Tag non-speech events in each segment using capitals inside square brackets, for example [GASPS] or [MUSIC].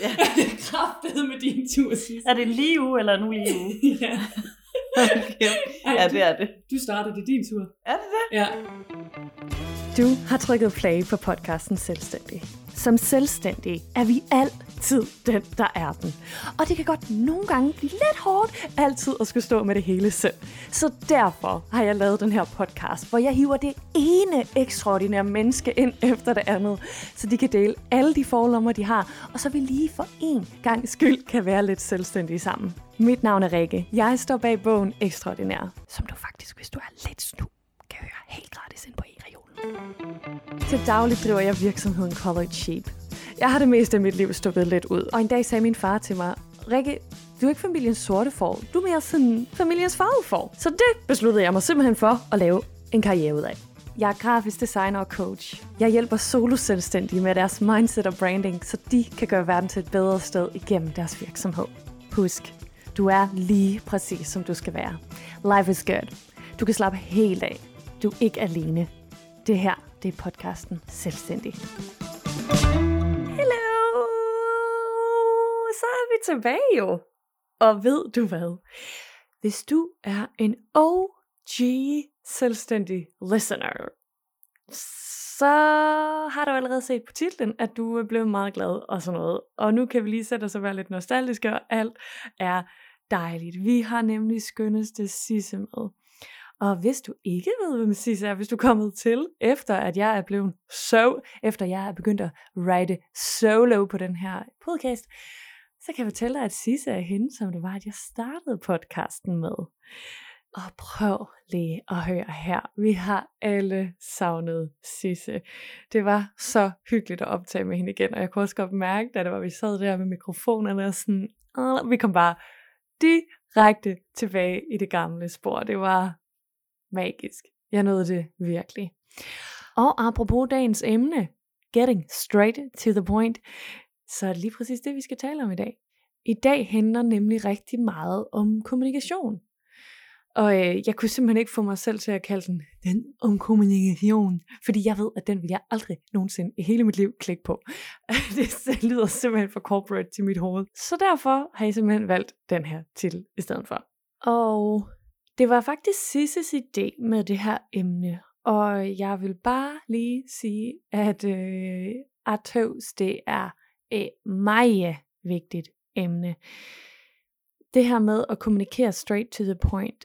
Ja. [LAUGHS] det er kraftedet med din tur sidst. Er det en lige uge, eller nu lige uge? [LAUGHS] ja. Okay. Ej, Ja, du, det er det. du starter, det din tur. Er det det? Ja. Du har trykket play på podcasten Selvstændig. Som selvstændig er vi altid den, der er den. Og det kan godt nogle gange blive lidt hårdt altid at skulle stå med det hele selv. Så derfor har jeg lavet den her podcast, hvor jeg hiver det ene ekstraordinære menneske ind efter det andet, så de kan dele alle de forlommer, de har, og så vi lige for en gang skyld kan være lidt selvstændige sammen. Mit navn er Rikke. Jeg står bag bogen Ekstraordinær, som du faktisk, hvis du er lidt snu, kan høre helt gratis ind på. Til daglig driver jeg virksomheden Colored Sheep. Jeg har det meste af mit liv stukket lidt ud, og en dag sagde min far til mig, Rikke, du er ikke familiens sorte får, du er mere sådan familiens farvede får. Så det besluttede jeg mig simpelthen for at lave en karriere ud af. Jeg er grafisk designer og coach. Jeg hjælper solo-selvstændige med deres mindset og branding, så de kan gøre verden til et bedre sted igennem deres virksomhed. Husk, du er lige præcis som du skal være. Life is good. Du kan slappe helt af. Du er ikke alene. Det her, det er podcasten Selvstændig. Hello! Så er vi tilbage jo. Og ved du hvad? Hvis du er en OG selvstændig listener, så har du allerede set på titlen, at du er blevet meget glad og sådan noget. Og nu kan vi lige sætte os og være lidt nostalgiske, og alt er dejligt. Vi har nemlig skønneste Sisse med. Og hvis du ikke ved, hvem Sisse er, hvis du er kommet til, efter at jeg er blevet så, efter jeg er begyndt at write solo på den her podcast, så kan jeg fortælle dig, at Sisse er hende, som det var, at jeg startede podcasten med. Og prøv lige at høre her. Vi har alle savnet Sisse. Det var så hyggeligt at optage med hende igen, og jeg kunne også godt mærke, da det var, vi sad der med mikrofonerne og sådan, åh, vi kom bare direkte tilbage i det gamle spor. Det var magisk. Jeg nåede det virkelig. Og apropos dagens emne, getting straight to the point, så er det lige præcis det, vi skal tale om i dag. I dag handler nemlig rigtig meget om kommunikation. Og øh, jeg kunne simpelthen ikke få mig selv til at kalde den den om kommunikation, fordi jeg ved, at den vil jeg aldrig nogensinde i hele mit liv klikke på. [LAUGHS] det lyder simpelthen for corporate til mit hoved. Så derfor har jeg simpelthen valgt den her titel i stedet for. Og det var faktisk Sisses idé med det her emne, og jeg vil bare lige sige, at øh, Artøs, det er et meget vigtigt emne. Det her med at kommunikere straight to the point,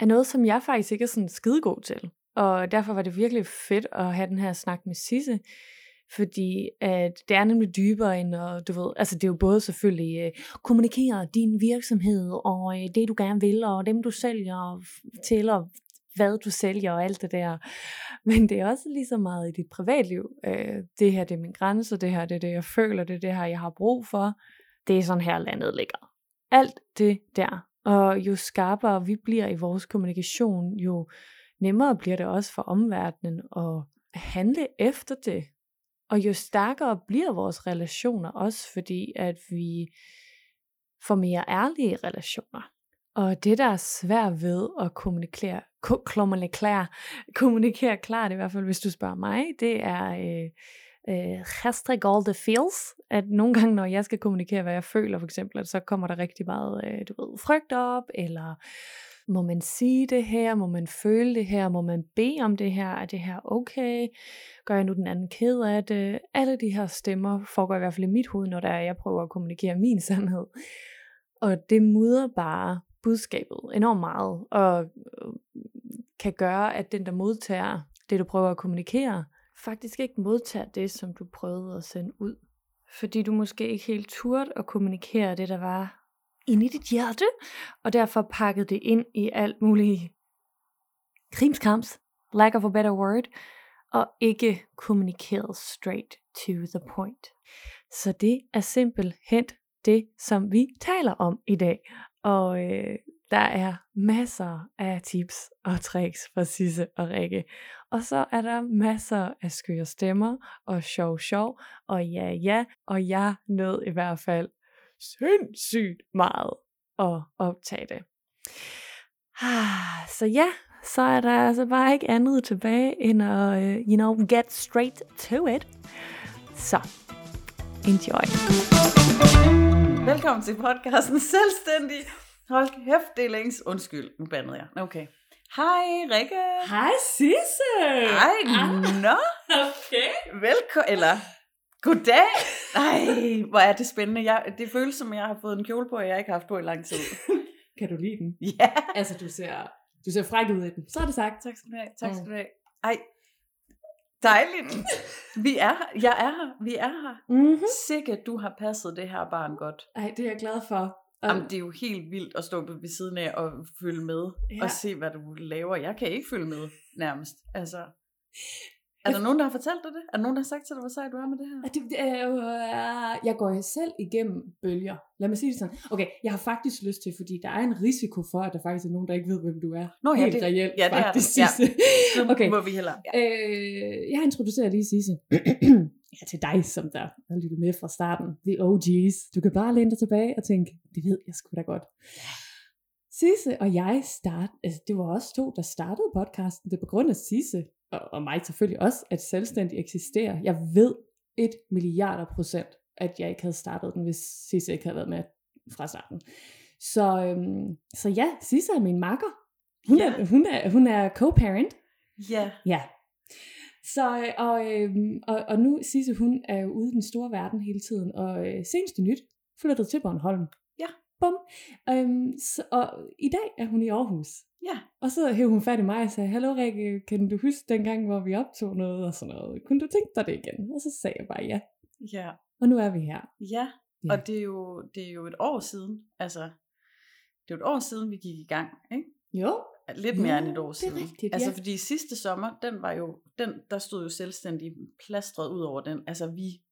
er noget, som jeg faktisk ikke er sådan skidegod til. Og derfor var det virkelig fedt at have den her snak med Sisse, fordi at det er nemlig dybere end, og du ved, altså det er jo både selvfølgelig øh, kommunikere din virksomhed, og øh, det du gerne vil, og dem du sælger til, og hvad du sælger, og alt det der. Men det er også lige så meget i dit privatliv. Øh, det her det er min grænse, det her det er det, jeg føler, det er det her, jeg har brug for. Det er sådan her landet ligger. Alt det der. Og jo skarpere vi bliver i vores kommunikation, jo nemmere bliver det også for omverdenen at handle efter det. Og jo stærkere bliver vores relationer også, fordi at vi får mere ærlige relationer. Og det, der er svært ved at kommunikere, kommunikere, kommunikere klart, i hvert fald hvis du spørger mig, det er øh, øh, hashtag all the feels, at nogle gange, når jeg skal kommunikere, hvad jeg føler, for eksempel, at så kommer der rigtig meget, øh, du ved, frygt op, eller må man sige det her, må man føle det her, må man bede om det her, er det her okay, gør jeg nu den anden ked af det, alle de her stemmer foregår i hvert fald i mit hoved, når der er, jeg prøver at kommunikere min [LAUGHS] sandhed, og det mudrer bare budskabet enormt meget, og øh, kan gøre, at den, der modtager det, du prøver at kommunikere, faktisk ikke modtager det, som du prøvede at sende ud. Fordi du måske ikke helt turde at kommunikere det, der var inde i dit hjerte, og derfor pakkede det ind i alt muligt krimskrams, lack of a better word, og ikke kommunikeret straight to the point. Så det er simpelthen det, som vi taler om i dag. Og øh, der er masser af tips og tricks fra Sisse og Rikke. Og så er der masser af skøre stemmer og sjov sjov og ja ja. Og jeg nød i hvert fald sindssygt meget at optage det. Så ja, så er der altså bare ikke andet tilbage end at, uh, you know, get straight to it. Så Enjoy. Velkommen til podcasten Selvstændig. Hold kæft, det er længes. Undskyld, nu bandede jeg. Okay. Hej, Rikke. Hej Sisse! Hej, nå. [LAUGHS] Okay. Velkommen, eller goddag. Ej, hvor er det spændende. Jeg, det føles som, jeg har fået en kjole på, og jeg ikke har haft på i lang tid. [LAUGHS] Kan du lide den? Ja. Altså, du ser, du ser fræk ud i den. Så er det sagt. Tak skal du have. Tak skal du have. Ej, dejligt. Vi er her. Jeg er her. Vi er her. Mm-hmm. Sikkert, du har passet det her barn godt. Ej, det er jeg glad for. Og, Jamen, det er jo helt vildt at stå ved siden af og følge med ja. og se, hvad du laver. Jeg kan ikke følge med, nærmest. Altså, er der nogen, der har fortalt dig det? Er der nogen, der har sagt til dig, hvor sej du er med det her? Det, det er jo, øh, jeg går selv igennem bølger. Lad mig sige det sådan. Okay, jeg har faktisk lyst til, fordi der er en risiko for, at der faktisk er nogen, der ikke ved, hvem du er. Nå, ja, Helt det- reelt, ja, det er faktisk. der. Ja. Sisse. Så Okay. må vi hellere. Ja. Øh, jeg introducerer lige Sisse. [CLEARS THROAT] ja, til dig, som der har lyttet med fra starten. The OG's. Du kan bare læne dig tilbage og tænke, det ved jeg sgu da godt. Sisse og jeg start, altså det var også to, der startede podcasten. Det er på grund af Sisse, og, og mig selvfølgelig også, at selvstændig eksisterer. Jeg ved et milliarder procent, at jeg ikke havde startet den, hvis Sisse ikke havde været med fra starten. Så, øhm, så ja, Sisse er min makker. Hun, Ja. er, hun, er, hun er co-parent. ja. Ja. Så, øh, og, øhm, og, og nu, Sisse, hun er jo ude i den store verden hele tiden, og øh, seneste nyt, flyttet til Bornholm. Ja. Bum. Øhm, så, og i dag er hun i Aarhus. Ja. Og så hævde hun fat i mig og sagde, Hallo Rikke, kan du huske dengang, hvor vi optog noget og sådan noget? Kunne du tænke dig det igen? Og så sagde jeg bare ja. Ja. Og nu er vi her. Ja. Ja. Og det er, jo, det er jo et år siden. Altså, det er jo et år siden, vi gik i gang. Ikke? Jo. Lidt Ja, mere end et år det er siden. rigtigt, altså ja. fordi sidste sommer, den var jo, den, der stod jo selvstændig plastret ud over den. Altså vi,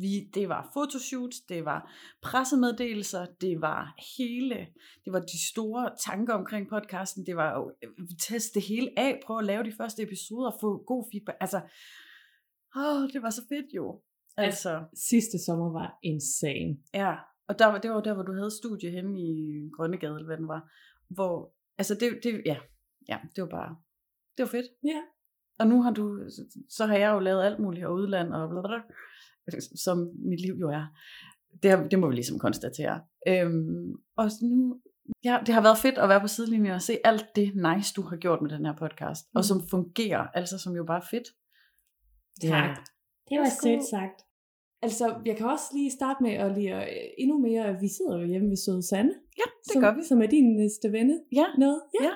vi, det var fotoshoots, det var pressemeddelelser, det var hele, det var de store tanker omkring podcasten, det var øh, teste det hele af, prøve at lave de første episoder, få god feedback. Altså, åh, det var så fedt jo. Altså, Sidste sommer var insane. Ja, og der, var- det var der, hvor du havde studie henne i Grønnegade, eller hvad den var. Hvor, altså det, det, ja, ja, det var bare, det var fedt. Ja. Og nu har du, så har jeg jo lavet alt muligt, og udland, og blablabla, [LAUGHS] som mit liv jo er. Det, har, det må vi ligesom konstatere. Øhm, og nu, ja, det har været fedt at være på sidelinjen og se alt det nice, du har gjort med den her podcast, mm. og som fungerer, altså som jo bare er fedt. Tak. Det var sødt sagt. Altså, jeg kan også lige starte med at lige øh, endnu mere, vi sidder jo hjemme ved Søde Sande, Ja, det som, gør vi. som er din næste venne. Ja, Noget. Ja. Ja.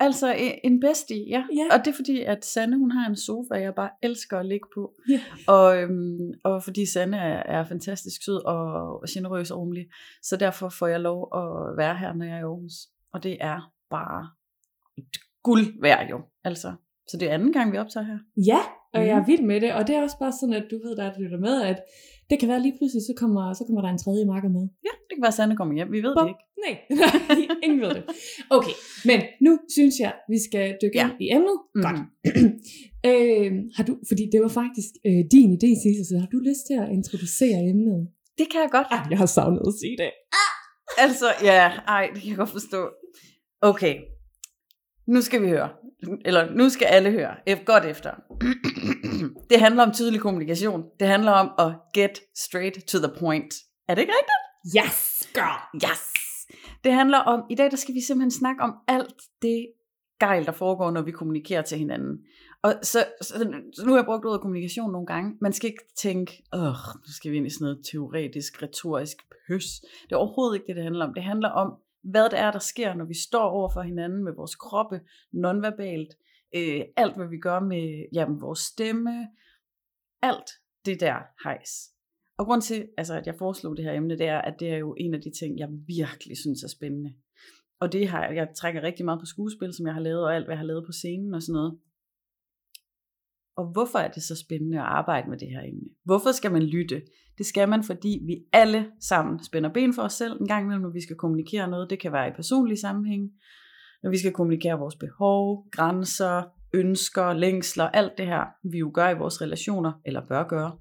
Altså en bestie, ja. Ja. Og det er fordi, at Sanne hun har en sofa, jeg bare elsker at ligge på. Ja. Og, øhm, og fordi Sanne er, er fantastisk sød og, og generøs og rummelig. Så derfor får jeg lov at være her, når jeg er i Aarhus. Og det er bare guld værd jo. Altså. Så det er anden gang, vi optager her. ja, og Mhm. jeg er vild med det. Og det er også bare sådan, at du ved, der lytter med, at det kan være lige pludselig, så kommer, så kommer der en tredje marker med. Ja, det kan være, at Sanne kommer hjem. Vi ved Bum. det ikke. Nej, [LAUGHS] ingen ved det. Okay, men nu synes jeg, vi skal dykke Ja. ind i emnet. Mhm. Godt. [CLEARS THROAT] øh, har du, fordi det var faktisk øh, din idé, Sisse, så har du lyst til at introducere emnet? Det kan jeg godt. Ej, jeg har savnet at sige det. Altså, ja, ej, det kan jeg godt forstå. Okay, nu skal vi høre. Eller nu skal alle høre. Godt efter. [CLEARS THROAT] Det handler om tydelig kommunikation. Det handler om at get straight to the point. Er det ikke rigtigt? Yes, girl! Yes! Det handler om, i dag der skal vi simpelthen snakke om alt det gejl, der foregår, når vi kommunikerer til hinanden. Og så, så, så nu har jeg brugt ordet kommunikation nogle gange. Man skal ikke tænke, åh, nu skal vi ind i sådan noget teoretisk, retorisk pøs. Det er overhovedet ikke det, det handler om. Det handler om, hvad det er, der sker, når vi står over for hinanden med vores kroppe, nonverbalt, øh, alt hvad vi gør med jamen, vores stemme, alt det der hejs. Og grund til, altså, at jeg foreslog det her emne, det er, at det er jo en af de ting, jeg virkelig synes er spændende. Og det har jeg, jeg trækker rigtig meget på skuespil, som jeg har lavet, og alt, hvad jeg har lavet på scenen og sådan noget. Og hvorfor er det så spændende at arbejde med det her emne? Hvorfor skal man lytte? Det skal man, fordi vi alle sammen spænder ben for os selv en gang imellem, når vi skal kommunikere noget. Det kan være i personlige sammenhæng, når vi skal kommunikere vores behov, grænser, ønsker, længsler, alt det her, vi jo gør i vores relationer, eller bør gøre.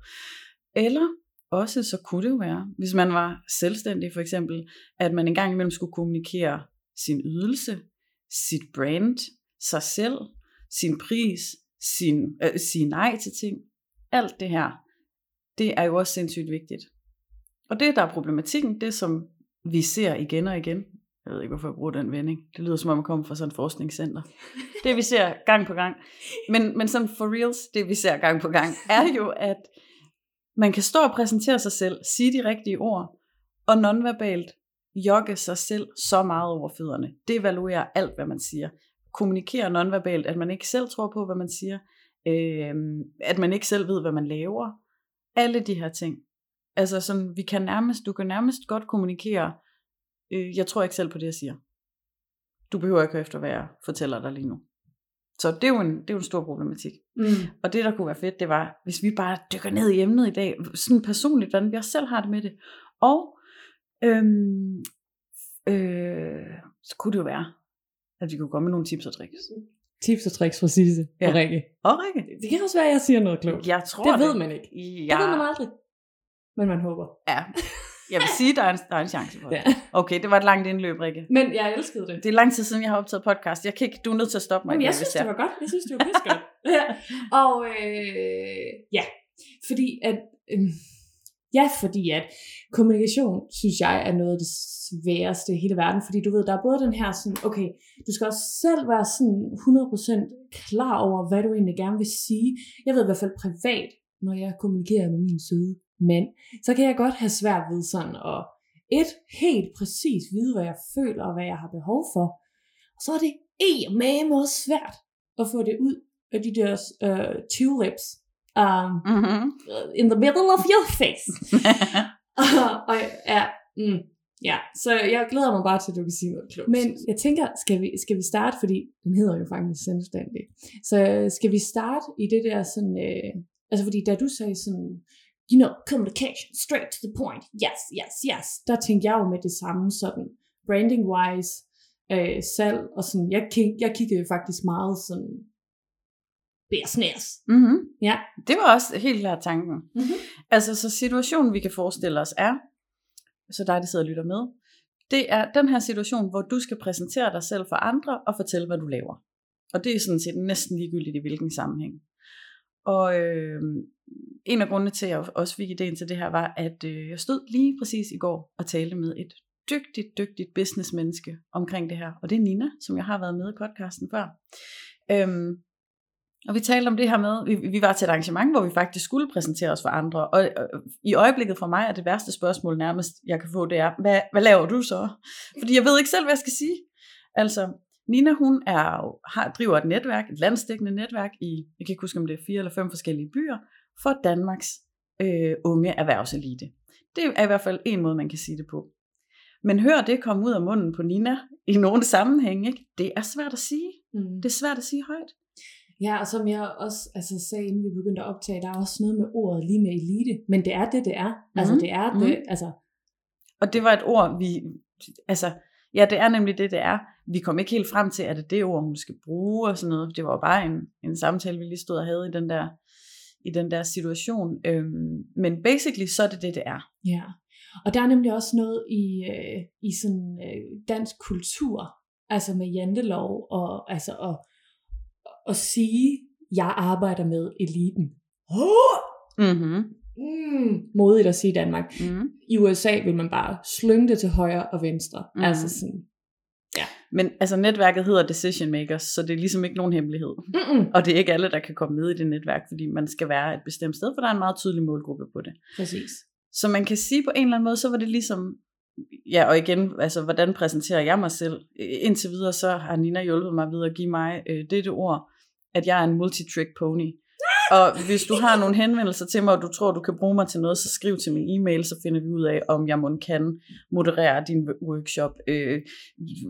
Eller også så kunne det jo være, hvis man var selvstændig for eksempel, at man en gang imellem skulle kommunikere sin ydelse, sit brand, sig selv, sin pris, sin, øh, sige nej til ting. Alt det her, det er jo også sindssygt vigtigt. Og det, der er problematikken, det som vi ser igen og igen, jeg ved ikke, hvorfor jeg bruger den vending. Det lyder som om, jeg kommer fra sådan et forskningscenter. [LAUGHS] Det vi ser gang på gang. Men, men sådan for reals, det vi ser gang på gang, er jo, at man kan stå og præsentere sig selv, sige de rigtige ord, og nonverbalt jogge sig selv så meget over fødderne. Det evaluerer alt, hvad man siger. Kommunikere nonverbalt, at man ikke selv tror på, hvad man siger. Øh, at man ikke selv ved, hvad man laver. Alle de her ting. Altså sådan, vi kan nærmest, du kan nærmest godt kommunikere, øh, jeg tror ikke selv på det, jeg siger. Du behøver ikke høre efter, hvad jeg fortæller dig lige nu. Så det er jo en, det er jo en stor problematik. Mm. Og det, der kunne være fedt, det var, hvis vi bare dykker ned i emnet i dag, sådan personligt, hvordan vi også selv har det med det. Og øhm, øh, så kunne det jo være, at vi kunne komme med nogle tips og tricks. Tips og tricks fra Sisse ja. og. Rikke. Og Rikke, Det kan også være, at jeg siger noget klogt. jeg tror det ved man ikke. Ja, Det ved man aldrig. Men man håber. ja. Jeg vil sige, der er en, der er en chance for det. Ja. Okay, det var et langt indløb, Rikke. Men jeg elskede det. Det er lang tid siden, jeg har optaget podcast. Jeg kan ikke, du er nødt til at stoppe mig. Men jeg igen, synes, hvis det var godt. Jeg synes, det var godt. ja. [LAUGHS] Og øh, ja, fordi at, øh, ja, fordi at kommunikation, synes jeg, er noget af det sværeste i hele verden. Fordi du ved, der er både den her sådan, okay, du skal også selv være sådan 100% klar over, hvad du egentlig gerne vil sige. Jeg ved i hvert fald privat, når jeg kommunikerer med min søde mand, så kan jeg godt have svært ved sådan at et, helt præcis vide, hvad jeg føler og hvad jeg har behov for. Og så er det med også svært at få det ud af de der øh, uh, lips, um, Mm-hmm. in the middle of your face. [LAUGHS] [LAUGHS] og ja, mm, ja, så jeg glæder mig bare til, at du kan sige noget klogt. Men jeg tænker, skal vi, skal vi starte, fordi den hedder jo faktisk selvstændig. Så skal vi starte i det der sådan, øh, altså fordi da du sagde sådan, you know, communication, straight to the point, yes, yes, yes, der tænkte jeg jo med det samme sådan, branding-wise, øh, salg, og sådan, jeg, jeg kiggede jo faktisk meget sådan, business. Mm-hmm. Ja. Det var også helt klart tanken. Mhm. Altså, så situationen, vi kan forestille os er, så dig, der sidder og lytter med, det er den her situation, hvor du skal præsentere dig selv for andre og fortælle, hvad du laver. Og det er sådan set næsten ligegyldigt i hvilken sammenhæng. Og øh, en af grundene til, at jeg også fik idéen til det her, var, at øh, jeg stod lige præcis i går og talte med et dygtigt, dygtigt businessmenneske omkring det her. Og det er Nina, som jeg har været med i podcasten før. Øhm, og vi talte om det her med, vi, vi var til et arrangement, hvor vi faktisk skulle præsentere os for andre. Og i øjeblikket for mig er det værste spørgsmål nærmest, jeg kan få, det er, hvad, hvad laver du så? Fordi jeg ved ikke selv, hvad jeg skal sige. Altså, Nina, hun er, har, driver et netværk, et landstækkende netværk i, jeg kan ikke huske, om det er fire eller fem forskellige byer, for Danmarks øh, unge erhvervselite. Det er i hvert fald en måde, man kan sige det på. Men hør det komme ud af munden på Nina i nogle sammenhænge, ikke? det er svært at sige. Mm. Det er svært at sige højt. Ja, og som jeg også altså, sagde, inden vi begyndte at optage, der er også noget med ordet lige med elite. Men det er det, det er. Altså, det er det, altså, Og det var et ord, vi, altså, ja, det er nemlig det, det er. Vi kom ikke helt frem til, at det er det ord, hun skal bruge og sådan noget. Det var jo bare en, en samtale, vi lige stod og havde i den der, i den der situation. Øhm, men basically, så er det det, det er. ja. Og der er nemlig også noget i, øh, i sådan øh, dansk kultur, altså med jantelov, og altså at, at sige, jeg arbejder med eliten. Oh! Mm-hmm. Mm, modigt at sige i Danmark. Mm. I USA vil man bare slynge det til højre og venstre. Mm. Altså sådan, Men altså, netværket hedder Decision Makers, så det er ligesom ikke nogen hemmelighed. mm-mm. Og det er ikke alle, der kan komme med i det netværk, fordi man skal være et bestemt sted, for der er en meget tydelig målgruppe på det. præcis. Så man kan sige på en eller anden måde, så var det ligesom, ja og igen, altså hvordan præsenterer jeg mig selv? Indtil videre, så har Nina hjulpet mig ved at give mig øh, dette ord, at jeg er en multi-trick pony. Og hvis du har nogle henvendelser til mig, og du tror, du kan bruge mig til noget, så skriv til min e-mail, så finder vi ud af, om jeg må kan moderere din workshop, øh,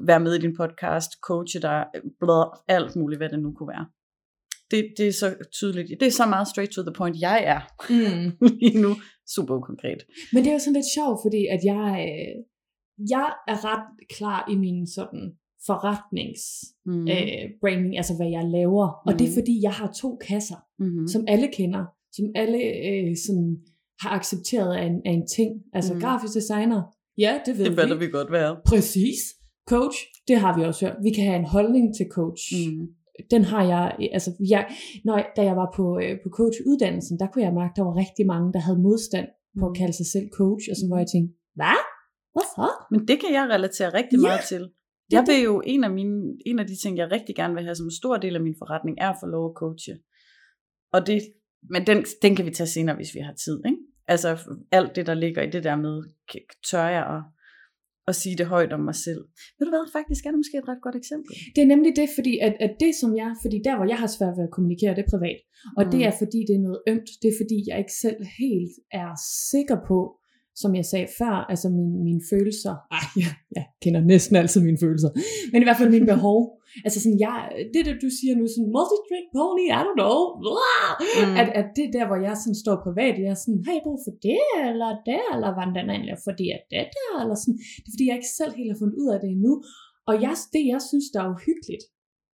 være med i din podcast, coache dig, blad, alt muligt, hvad det nu kunne være. Det, det er så tydeligt. Det er så meget straight to the point, jeg er Mm. [LAUGHS] lige nu. Super konkret. Men det er jo sådan lidt sjovt, fordi at jeg, øh, jeg er ret klar i min sådan forretnings Mm. øh, branding, altså hvad jeg laver. Mm. Og det er Mhm. fordi, jeg har to kasser, mm-hmm. mm. som alle kender, som alle øh, sådan, har accepteret af en, af en ting. Altså mm. grafisk designer, ja, det ved det vi. vi godt være. Præcis. Coach, det har vi også hørt. Vi kan have en holdning til coach. Mm. den har jeg, altså jeg, når, da jeg var på, øh, på coachuddannelsen, der kunne jeg mærke, at der var rigtig mange, der havde modstand på at kalde sig selv coach, og så hvor jeg tænkte, hvad? Hvorfor? Men det kan jeg relatere rigtig Ja, meget til. Det- Jeg vil jo, en af, mine, en af de ting, jeg rigtig gerne vil have som en stor del af min forretning, er at få lov at coache. Og det, men den, den kan vi tage senere, hvis vi har tid. Ikke? Altså alt det, der ligger i det der med, tør jeg at, at sige det højt om mig selv. Ved du hvad, faktisk er det måske et ret godt eksempel. Det er nemlig det, fordi at, at det som jeg, fordi der hvor jeg har svært ved at kommunikere, det er privat. Og mm. det er fordi det er noget ømt, det er fordi jeg ikke selv helt er sikker på, som jeg sagde før, altså mine, mine følelser, ej, jeg, jeg kender næsten altid mine følelser, men i hvert fald mine behov. Altså sådan, jeg, det der du siger nu, sådan multi-drink pony, I don't know, Mm. at, at det der, hvor jeg sådan står privat, jeg er sådan, har jeg brug for det, eller det, eller hvordan eller fordi at det der, eller sådan. Det er fordi, jeg ikke selv helt har fundet ud af det endnu. Og jeg, det, jeg synes, der er uhyggeligt,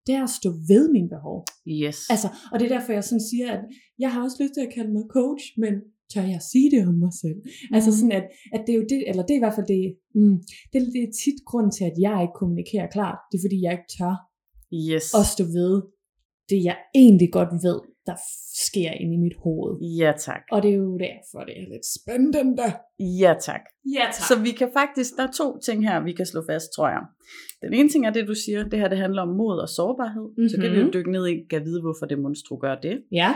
det er at stå ved mine behov. Yes. Altså, og det er derfor, jeg sådan siger, at jeg har også lyst til at kalde mig coach, men tør jeg sige det om mig selv? Mm. Altså sådan, at, at det er jo det, eller det er i hvert fald det, mm, det, er- det er tit grund til, at jeg ikke kommunikerer klart. Det er fordi, jeg ikke tør yes. at stå ved det, jeg egentlig godt ved, der sker inde i mit hoved. Ja tak. Og det er jo derfor, det er lidt spændende. Ja tak. Ja, Så vi kan faktisk, der er to ting her, vi kan slå fast, tror jeg. Den ene ting er det, du siger, det her det handler om mod og sårbarhed. Mm-hmm. Så kan vi jo Mhm. dykke ned i, kan vide, hvorfor det monstro gør det. Ja.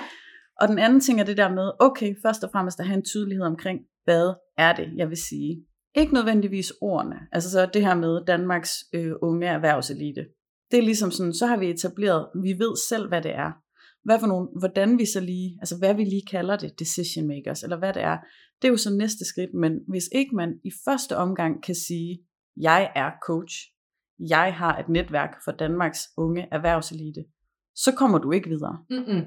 Og den anden ting er det der med, okay, først og fremmest at have en tydelighed omkring, hvad er det, jeg vil sige. Ikke nødvendigvis ordene. Altså så det her med Danmarks øh, unge erhvervselite. Det er ligesom sådan, så har vi etableret, vi ved selv, hvad det er. Hvad for nogle, hvordan vi så lige, altså hvad vi lige kalder det, decision makers, eller hvad det er. Det er jo så næste skridt, men hvis ikke man i første omgang kan sige, jeg er coach, jeg har et netværk for Danmarks unge erhvervselite, så kommer du ikke videre. Mm-mm.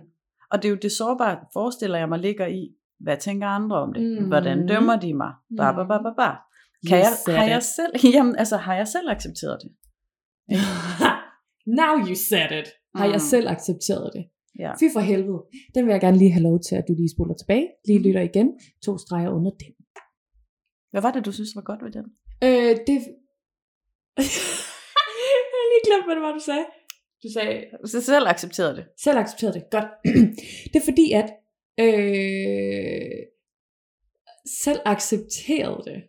Og det er jo det sårbare, forestiller jeg mig, ligger i, hvad tænker andre om det? Mm. Hvordan dømmer de mig? Ba, ba, ba, ba, ba. Kan jeg, har it. jeg selv, [LAUGHS] jamen, altså, har jeg selv accepteret det? [LAUGHS] Now you said it. Har jeg Mm. selv accepteret det? Ja. Fy for helvede. Den vil jeg gerne lige have lov til, at du lige spoler tilbage. Lige lytter igen. To streger under den. Hvad var det, du synes var godt ved den? Øh, det... [LAUGHS] jeg har lige glemt, hvad det var, du sagde. Du sagde, Så selv accepteret det. selv accepteret det. Godt. [CLEARS THROAT] det er fordi, at øh, selv accepteret det.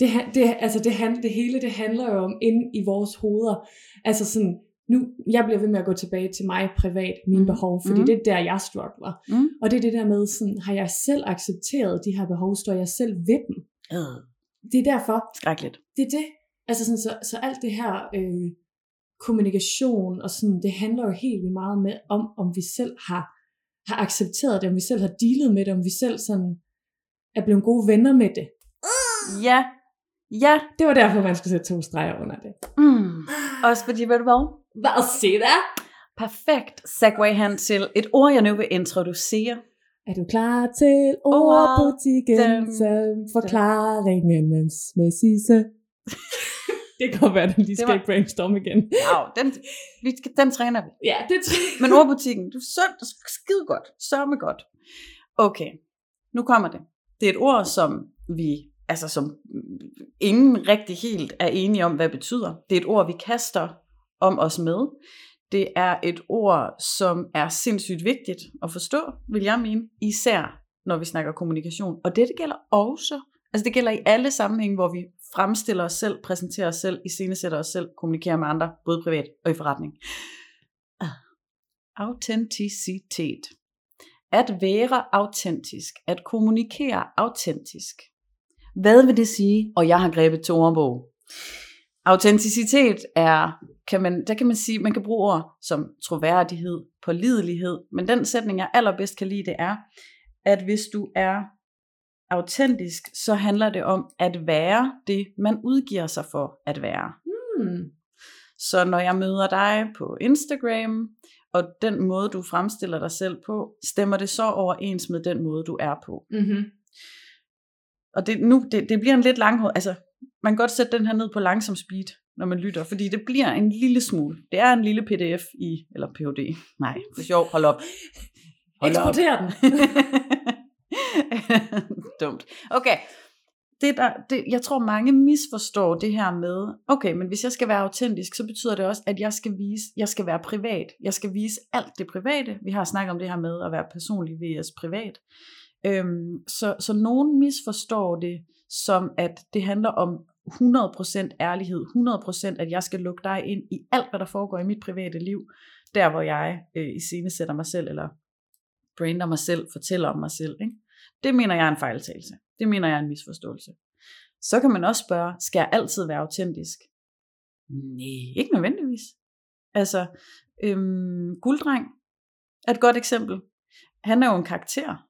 Det, det, altså det, det hele, det handler jo om inde i vores hoveder. Altså sådan, nu, jeg bliver ved med at gå tilbage til mig privat, mine Mhm. behov, fordi Mhm. det er der, jeg struggler. Mm. Og det er det der med, sådan, har jeg selv accepteret de her behov, står jeg selv ved dem. Øh, Det er derfor, skrækkeligt. det er det. Altså sådan, så, så alt det her øh, kommunikation og sådan, det handler jo helt vildt meget med, om, om vi selv har, har accepteret det, om vi selv har dealet med det, om vi selv sådan er blevet gode venner med det. Ja. Ja. Det var derfor, man skulle sætte to streger under det. Mm. Også fordi, ved du hvad? Hvad se der? Perfekt segway hen til et ord, jeg nu vil introducere. Er du klar til ordbutikken, som forklaringen med Sisse? Det kan godt være, at den lige Det skal var- brainstorm igen. Wow, den, vi skal, den træner vi. Ja, det jeg. Men ordbutikken, du er sundt og skide godt. Sørme godt. Okay, nu kommer det. Det er et ord, som vi, altså som ingen rigtig helt er enige om, hvad det betyder. Det er et ord, vi kaster om os med. Det er et ord, som er sindssygt vigtigt at forstå, vil jeg mene, især når vi snakker kommunikation. Og det, det gælder også, altså det gælder i alle sammenhænge, hvor vi fremstiller os selv, præsenterer os selv, iscenesætter os selv, kommunikerer med andre, både privat og i forretning. Autenticitet. At være autentisk, at kommunikere autentisk. Hvad vil det sige? Og jeg har grebet to ordbog. Autenticitet er, kan man, der kan man sige, man kan bruge ord som troværdighed, pålidelighed, men den sætning, jeg allerbedst kan lide, det er, at hvis du er autentisk, så handler det om at være det, man udgiver sig for at være. Hmm. Så når jeg møder dig på Instagram, og den måde, du fremstiller dig selv på, stemmer det så overens med den måde, du er på. Mm-hmm. Og det, nu, det, det bliver en lidt lang altså man kan godt sætte den her ned på langsom speed, når man lytter, fordi det bliver en lille smule. Det er en lille pdf i, eller PhD. Nej, for sjov, hold op. Hold op. Eksporter den. [LAUGHS] [LAUGHS] [LAUGHS] Dumt. Okay. det der, det, jeg tror mange misforstår det her med, okay, men hvis jeg skal være autentisk, så betyder det også, at jeg skal vise, jeg skal være privat. Jeg skal vise alt det private. Vi har snakket om det her med at være personlig vs privat. Øhm, så, så nogen misforstår det som, at det handler om 100% ærlighed, 100% at jeg skal lukke dig ind i alt, hvad der foregår i mit private liv, der hvor jeg øh, iscenesætter mig selv, eller brander mig selv, fortæller om mig selv. Ikke? Det mener jeg er en fejltagelse. Det mener jeg er en misforståelse. Så kan man også spørge, skal jeg altid være autentisk? Nej, ikke nødvendigvis. Altså, øhm, Gulddreng er et godt eksempel. Han er jo en karakter.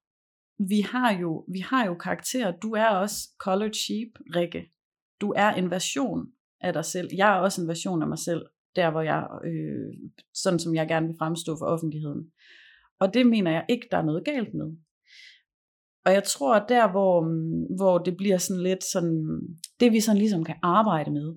Vi har jo, vi har jo karakterer. Du er også colored sheep, Rikke. Du er en version af dig selv. Jeg er også en version af mig selv, der hvor jeg, øh, sådan som jeg gerne vil fremstå for offentligheden. Og det mener jeg ikke, der er noget galt med. Og jeg tror, at der, hvor, mm, hvor det bliver sådan lidt sådan, det vi sådan ligesom kan arbejde med,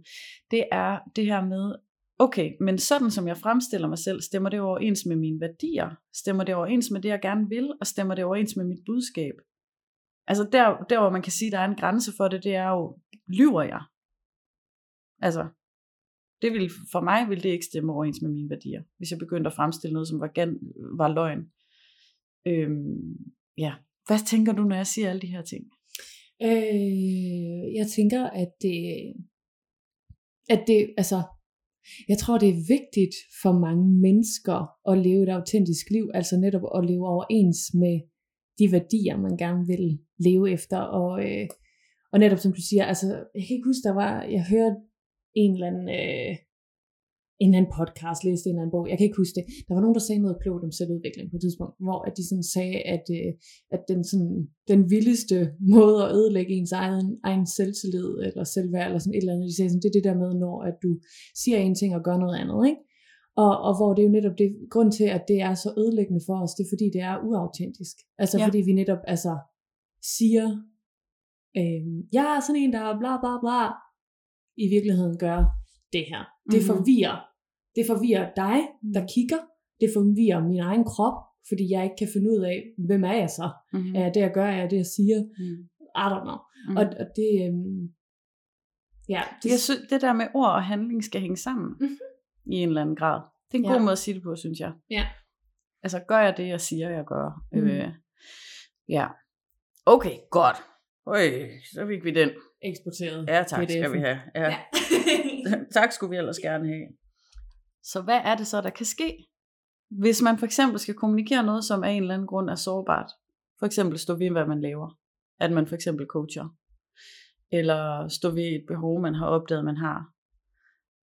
det er det her med, okay, men sådan som jeg fremstiller mig selv, stemmer det overens med mine værdier? Stemmer det overens med det, jeg gerne vil? Og stemmer det overens med mit budskab? Altså der, der hvor man kan sige, der er en grænse for det, det er jo, lyver jeg? Altså, det vil, for mig vil det ikke stemme overens med mine værdier, hvis jeg begyndte at fremstille noget, som var, gen, var løgn. Øhm, ja, hvad tænker du, når jeg siger alle de her ting? Øh, jeg tænker, at det, at det, altså, jeg tror, det er vigtigt for mange mennesker at leve et autentisk liv, altså netop at leve overens med de værdier, man gerne vil leve efter, og, øh, og netop som du siger, altså, jeg kan ikke huske, der var, jeg hørte en eller anden, øh, en eller anden podcast, læste en eller anden bog, jeg kan ikke huske det. Der var nogen, der sagde noget klogt om selvudvikling på et tidspunkt, hvor at de sådan sagde, at, øh, at den, sådan, den vildeste måde at ødelægge ens egen, egen selvtillid eller selvværd eller sådan et eller andet, de sagde sådan, det er det der med, når at du siger en ting og gør noget andet, ikke? Og, og hvor det er jo netop det, grund til, at det er så ødelæggende for os, det er fordi, det er uautentisk. Altså Ja. fordi vi netop altså siger, øh, jeg er sådan en, der bla bla bla, i virkeligheden gør det her. Det Mhm. forvirrer. Det forvirrer dig, der kigger. Det forvirrer min egen krop, fordi jeg ikke kan finde ud af, hvem er jeg så? Mm-hmm. Er jeg det, jeg gør? Er jeg det, jeg siger? Mm. I don't know. Mm. Og, og det, øhm, ja, det, Jeg synes, det der med ord og handling skal hænge sammen Mhm. i en eller anden grad. Det er en Ja. god måde at sige det på, synes jeg. Ja. Altså, gør jeg det, jeg siger, jeg gør? Mhm. Øh, ja. Okay, godt. Øj, så fik vi den. eksporteret. Ja, tak skal PDF'en. vi have. Ja. Ja. [LAUGHS] [LAUGHS] tak skulle vi ellers gerne have. Så hvad er det så, der kan ske? Hvis man for eksempel skal kommunikere noget, som af en eller anden grund er sårbart. For eksempel stå ved, hvad man laver. At man for eksempel coacher. Eller stå ved et behov, man har opdaget, man har.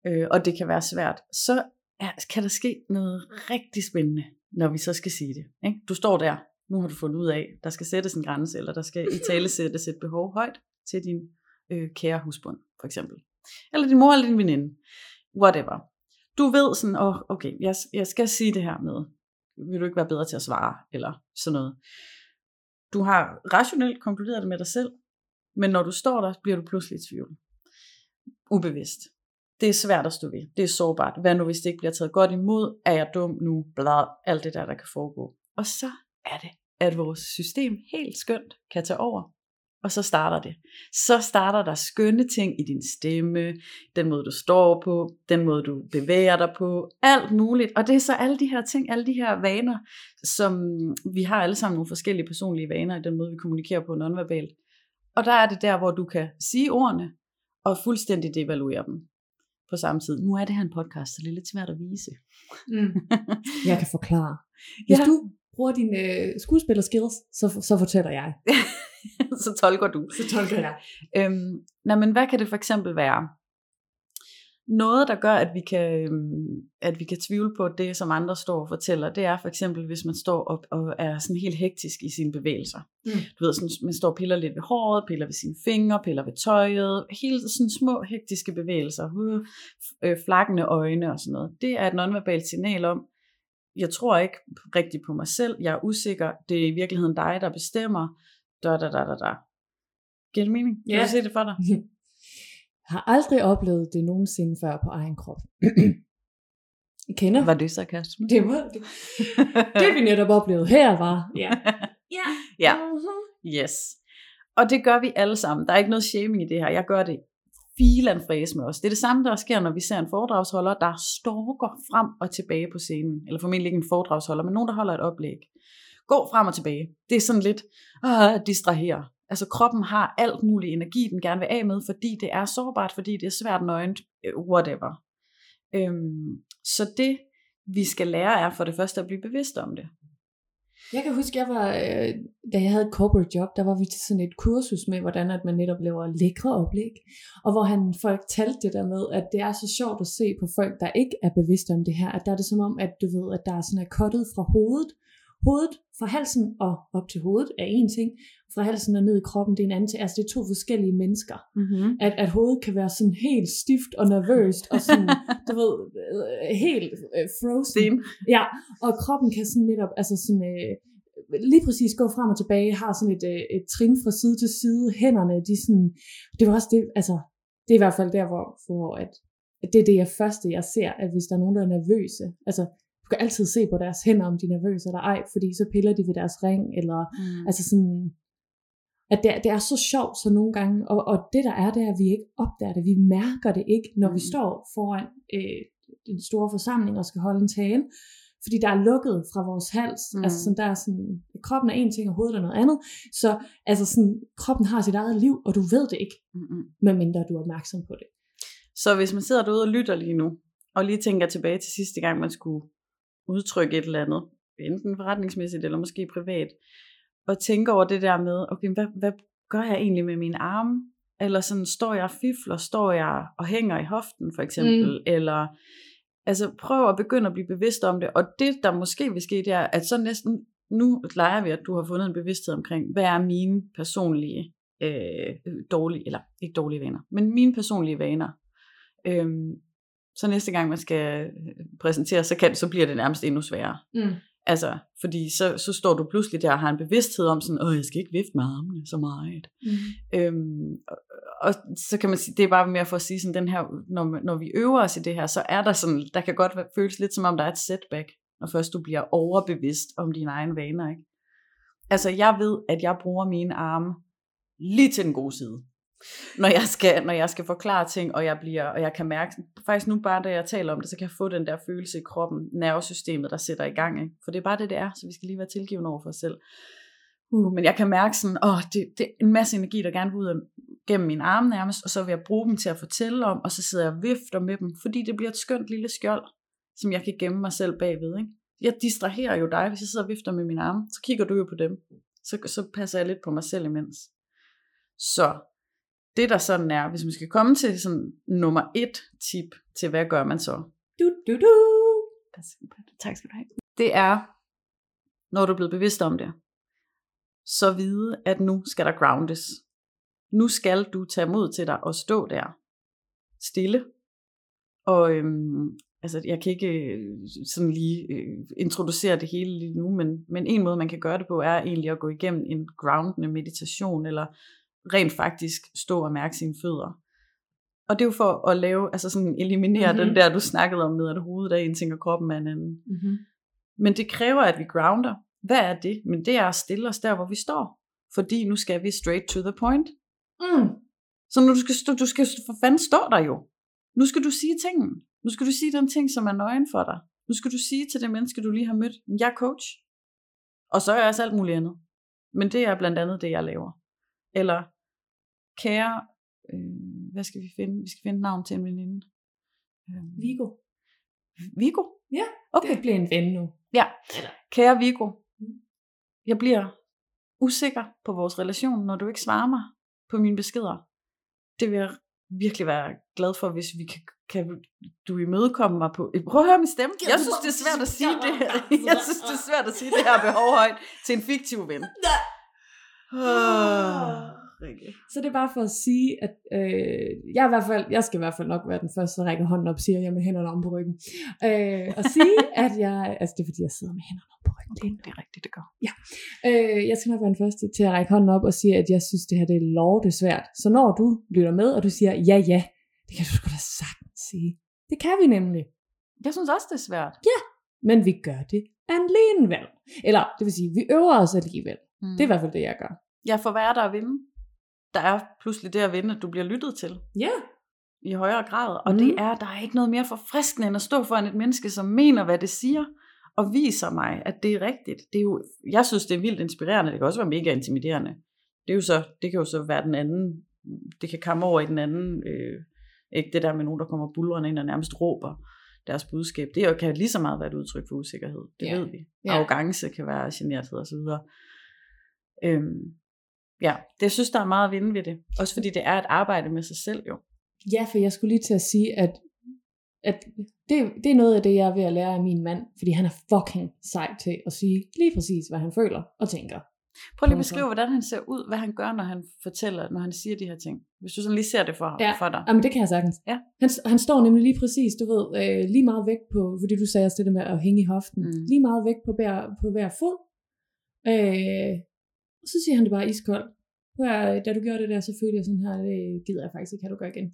Øh, og det kan være svært. Så er, kan der ske noget rigtig spændende, når vi så skal sige det. Ikke? Du står der. Nu har du fundet ud af, der skal sættes en grænse, eller der skal i tale [LAUGHS] sættes et behov højt til din øh, kære husbund, for eksempel. Eller din mor eller din veninde. Whatever. Du ved sådan, åh, oh, okay, jeg, jeg skal sige det her med, vil du ikke være bedre til at svare, eller sådan noget. Du har rationelt konkluderet det med dig selv, men når du står der, bliver du pludselig i tvivl. Ubevidst. Det er svært at stå ved. Det er sårbart. Hvad nu, hvis det ikke bliver taget godt imod? Er jeg dum nu? Blad. alt det der, der kan foregå. Og så er det, at vores system helt skønt kan tage over. Og så starter det. Så starter der skønne ting i din stemme, den måde du står på, den måde du bevæger dig på, alt muligt. Og det er så alle de her ting, alle de her vaner, som vi har alle sammen nogle forskellige personlige vaner i den måde, vi kommunikerer på nonverbalt. Og der er det der, hvor du kan sige ordene, og fuldstændig devaluere dem på samme tid. Nu er det her en podcast, så det er lidt svært at vise. Mm. [LAUGHS] Jeg kan forklare. Hvis Ja. du bruger dine øh, skuespillerskills, så, så fortæller jeg. [LAUGHS] [LAUGHS] så tolker du. Så tolker jeg. Øhm, nej, men hvad kan det for eksempel være? Noget, der gør, at vi, kan, øhm, at vi kan tvivle på det, som andre står og fortæller, det er for eksempel, hvis man står op og er sådan helt hektisk i sine bevægelser. Mm. Du ved, sådan, man står og piller lidt ved håret, piller ved sine fingre, piller ved tøjet, helt sådan små hektiske bevægelser, uh, øh, flakkende øjne og sådan noget. Det er et nonverbalt signal om, jeg tror ikke rigtigt på mig selv, jeg er usikker, det er i virkeligheden dig, der bestemmer, da da da da da. Giver det mening? Kan Ja. du se det for dig? [LAUGHS] har aldrig oplevet det nogensinde før på egen krop. I [CLEARS THROAT] kender? Var det sarkasme? Det var det. Det vi netop oplevede her var. Ja. [LAUGHS] Ja. Ja. Uh-huh. Yes. Og det gør vi alle sammen. Der er ikke noget shaming i det her. Jeg gør det filan fræs med os. Det er det samme, der sker, når vi ser en foredragsholder, der storker frem og tilbage på scenen. Eller formentlig ikke en foredragsholder, men nogen, der holder et oplæg. Gå frem og tilbage. Det er sådan lidt øh, distrahere. Altså kroppen har alt mulig energi, den gerne vil af med, fordi det er sårbart, fordi det er svært nøgent, øh, whatever. Øhm, så det, vi skal lære, er for det første at blive bevidst om det. Jeg kan huske, jeg var, øh, da jeg havde et corporate job, der var vi til sådan et kursus med, hvordan at man netop laver lækre oplæg. Og hvor han folk talte det der med, at det er så sjovt at se på folk, der ikke er bevidste om det her. At der er det som om, at du ved, at der er sådan er kottet fra hovedet. Hovedet fra halsen og op til hovedet er en ting. Fra halsen og ned i kroppen, det er en anden ting. Altså det er to forskellige mennesker. Mm-hmm. At, at hovedet kan være sådan helt stift og nervøst, og sådan, [LAUGHS] du ved, øh, helt øh, frozen. Sten. Ja, og kroppen kan sådan netop, altså sådan, øh, lige præcis gå frem og tilbage, har sådan et, øh, et trin fra side til side, hænderne, de sådan, det var også det, altså, det er i hvert fald der, hvor, hvor at, at det er det jeg første, jeg ser, at hvis der er nogen, der er nervøse, altså, du kan altid se på deres hænder, om de er nervøse eller ej, fordi så piller de ved deres ring, eller, Mm. altså sådan, at det, er- det er så sjovt så nogle gange, og, og det der er, det er, at vi ikke opdager det, vi mærker det ikke, når vi Mm. står foran øh, den store forsamling og skal holde en tale, fordi der er lukket fra vores hals, Mm. mm. altså sådan, der er sådan, kroppen er en ting, og hovedet er noget andet, så altså sådan, kroppen har sit eget liv, og du ved det ikke, Mm-mm. medmindre du er opmærksom på det. Så hvis man sidder derude og lytter lige nu, og lige tænker tilbage til sidste gang, man skulle udtrykke et eller andet, enten forretningsmæssigt eller måske privat, og tænker over det der med, okay, hvad, hvad gør jeg egentlig med mine arme? Eller sådan, står jeg og fifler, står jeg og hænger i hoften for eksempel, mm. eller altså prøv at begynde at blive bevidst om det, og det der måske vil ske, det er, at så næsten, nu leger vi, at du har fundet en bevidsthed omkring, hvad er mine personlige øh, dårlige, eller ikke dårlige vaner, men mine personlige vaner. Øhm, så næste gang man skal øh, præsentere, så, kan, så bliver det nærmest endnu sværere. Mm. Altså, fordi så, så står du pludselig der og har en bevidsthed om sådan, åh, jeg skal ikke vifte med armene så meget. Mm. Øhm, og, og så kan man sige, det er bare mere for at sige sådan, den her, når, når vi øver os i det her, så er der sådan, der kan godt føles lidt som om, der er et setback, når først du bliver overbevidst om dine egne vaner, ikke? Altså, jeg ved, at jeg bruger mine arme lige til den gode side. Når jeg skal, når jeg skal forklare ting, og jeg, bliver, og jeg kan mærke, faktisk nu bare da jeg taler om det, så kan jeg få den der følelse i kroppen, nervesystemet, der sætter i gang. Ikke? For det er bare det, det er, så vi skal lige være tilgivende over for os selv. Uh, men jeg kan mærke sådan, åh, det, det er en masse energi, der gerne vil ud af, gennem mine arme nærmest, og så vil jeg bruge dem til at fortælle om, og så sidder jeg og vifter med dem, fordi det bliver et skønt lille skjold, som jeg kan gemme mig selv bagved. Ikke? Jeg distraherer jo dig, hvis jeg sidder og vifter med mine arme, så kigger du jo på dem. Så, så passer jeg lidt på mig selv imens. Så det der sådan er, hvis man skal komme til sådan nummer et tip til, hvad gør man så? Du, du, du. Tak skal du have. Det er, når du er blevet bevidst om det, så vide, at nu skal der groundes. Nu skal du tage mod til dig og stå der stille. Og øhm, altså, jeg kan ikke øh, sådan lige øh, introducere det hele lige nu, men, men en måde, man kan gøre det på, er egentlig at gå igennem en groundende meditation, eller rent faktisk stå og mærke sine fødder. Og det er jo for at lave, altså sådan eliminere mm-hmm. den Mhm. der, du snakkede om med, at hovedet er en ting, og kroppen er en anden. Mm-hmm. Men det kræver, at vi grounder. Hvad er det? Men det er at stille os der, hvor vi står. Fordi nu skal vi straight to the point. Mm. Så nu du skal, stå, du skal for fanden stå der jo. Nu skal du sige tingene. Nu skal du sige den ting, som er nøgen for dig. Nu skal du sige til det menneske, du lige har mødt, jeg er coach. Og så er jeg også alt muligt andet. Men det er blandt andet det, jeg laver. Eller, kære, øh, hvad skal vi finde? Vi skal finde navn til en veninde. Øh, Vigo. Vigo? Ja, Okay. Det bliver en ven nu. Ja, kære Viggo, Mm. jeg bliver usikker på vores relation, når du ikke svarer mig på mine beskeder. Det vil jeg virkelig være glad for, hvis vi kan, kan du imødekomme mig på... Prøv at høre min stemme. Jeg synes, det er svært at sige det her. Jeg synes, det er svært at sige det her behov højt til en fiktiv ven. Rikke. Så det er bare for at sige, at øh, jeg, i hvert fald, jeg skal i hvert fald nok være den første, der rækker hånden op, siger jeg med hænderne om på ryggen. Øh, og sige, [LAUGHS] at jeg, altså det er fordi, jeg sidder med hænderne om på ryggen. Det er Det er rigtigt, det gør. Øh, jeg skal nok være den første til at række hånden op og sige, at jeg synes, det her det er lorte svært. Så når du lytter med, og du siger, ja ja, det kan du sgu da sagtens sige. Det kan vi nemlig. Jeg synes også, det er svært. Men vi gør det alligevel. Eller det vil sige, vi øver os alligevel. Mm. Det er i hvert fald det, jeg gør. Jeg får være der og vinde. Der er pludselig det at vinde, at du bliver lyttet til Ja. i højere grad. Og Mhm. det er, der er ikke noget mere forfriskende, end at stå foran et menneske, som mener, hvad det siger, og viser mig, at det er rigtigt. Det er jo, jeg synes, det er vildt inspirerende. Det kan også være mega intimiderende. Det, er jo så, det kan jo så være den anden, det kan komme over i den anden, øh, ikke det der med nogen, der kommer bulrende ind og nærmest råber deres budskab. Det er jo- kan lige så meget være et udtryk for usikkerhed. Det Ja. ved vi. Ja. Arrogance kan være generthed osv. Øhm, ja, det jeg synes, der er meget at vinde ved det. Også fordi det er et arbejde med sig selv jo. Ja, for jeg skulle lige til at sige, at, at det, det er noget af det, jeg er ved at lære af min mand, fordi han er fucking sej til at sige lige præcis, hvad han føler og tænker. Prøv lige at beskrive, hvordan han ser ud, hvad han gør, når han fortæller, når han siger de her ting. Hvis du sådan lige ser det for, Ja. for dig. Jamen, det kan jeg sagtens. Ja. Han, han står nemlig lige præcis, du ved, øh, lige meget væk på, fordi du sagde også det der med at hænge i hoften, Mm. mm. lige meget væk på hver, på hver fod. Øh, og så siger han det bare iskoldt. Prøv at- Da du gjorde det der, så følte jeg sådan her, det gider jeg faktisk ikke, at du gør igen.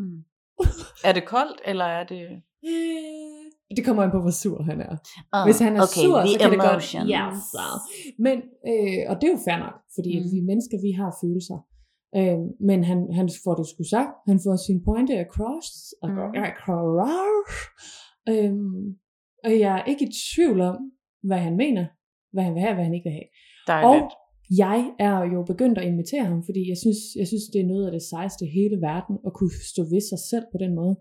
Mm. [LAUGHS] er det koldt, eller er det... Øh, det kommer an på, hvor sur han er. Oh, Hvis han er sur, så kan det godt... Ja. Men, øh, og det er jo fair nok, fordi Mm. vi mennesker, vi har følelser. Øh, men han, han får det sgu sagt. Han får sin pointe across. Mm. Across. Øh, og jeg er ikke i tvivl om, hvad han mener, hvad han vil have, hvad han ikke vil have. Og Dejligt. Jeg er jo begyndt at invitere ham, fordi jeg synes, jeg synes, det er noget af det sejeste i hele verden, at kunne stå ved sig selv på den måde.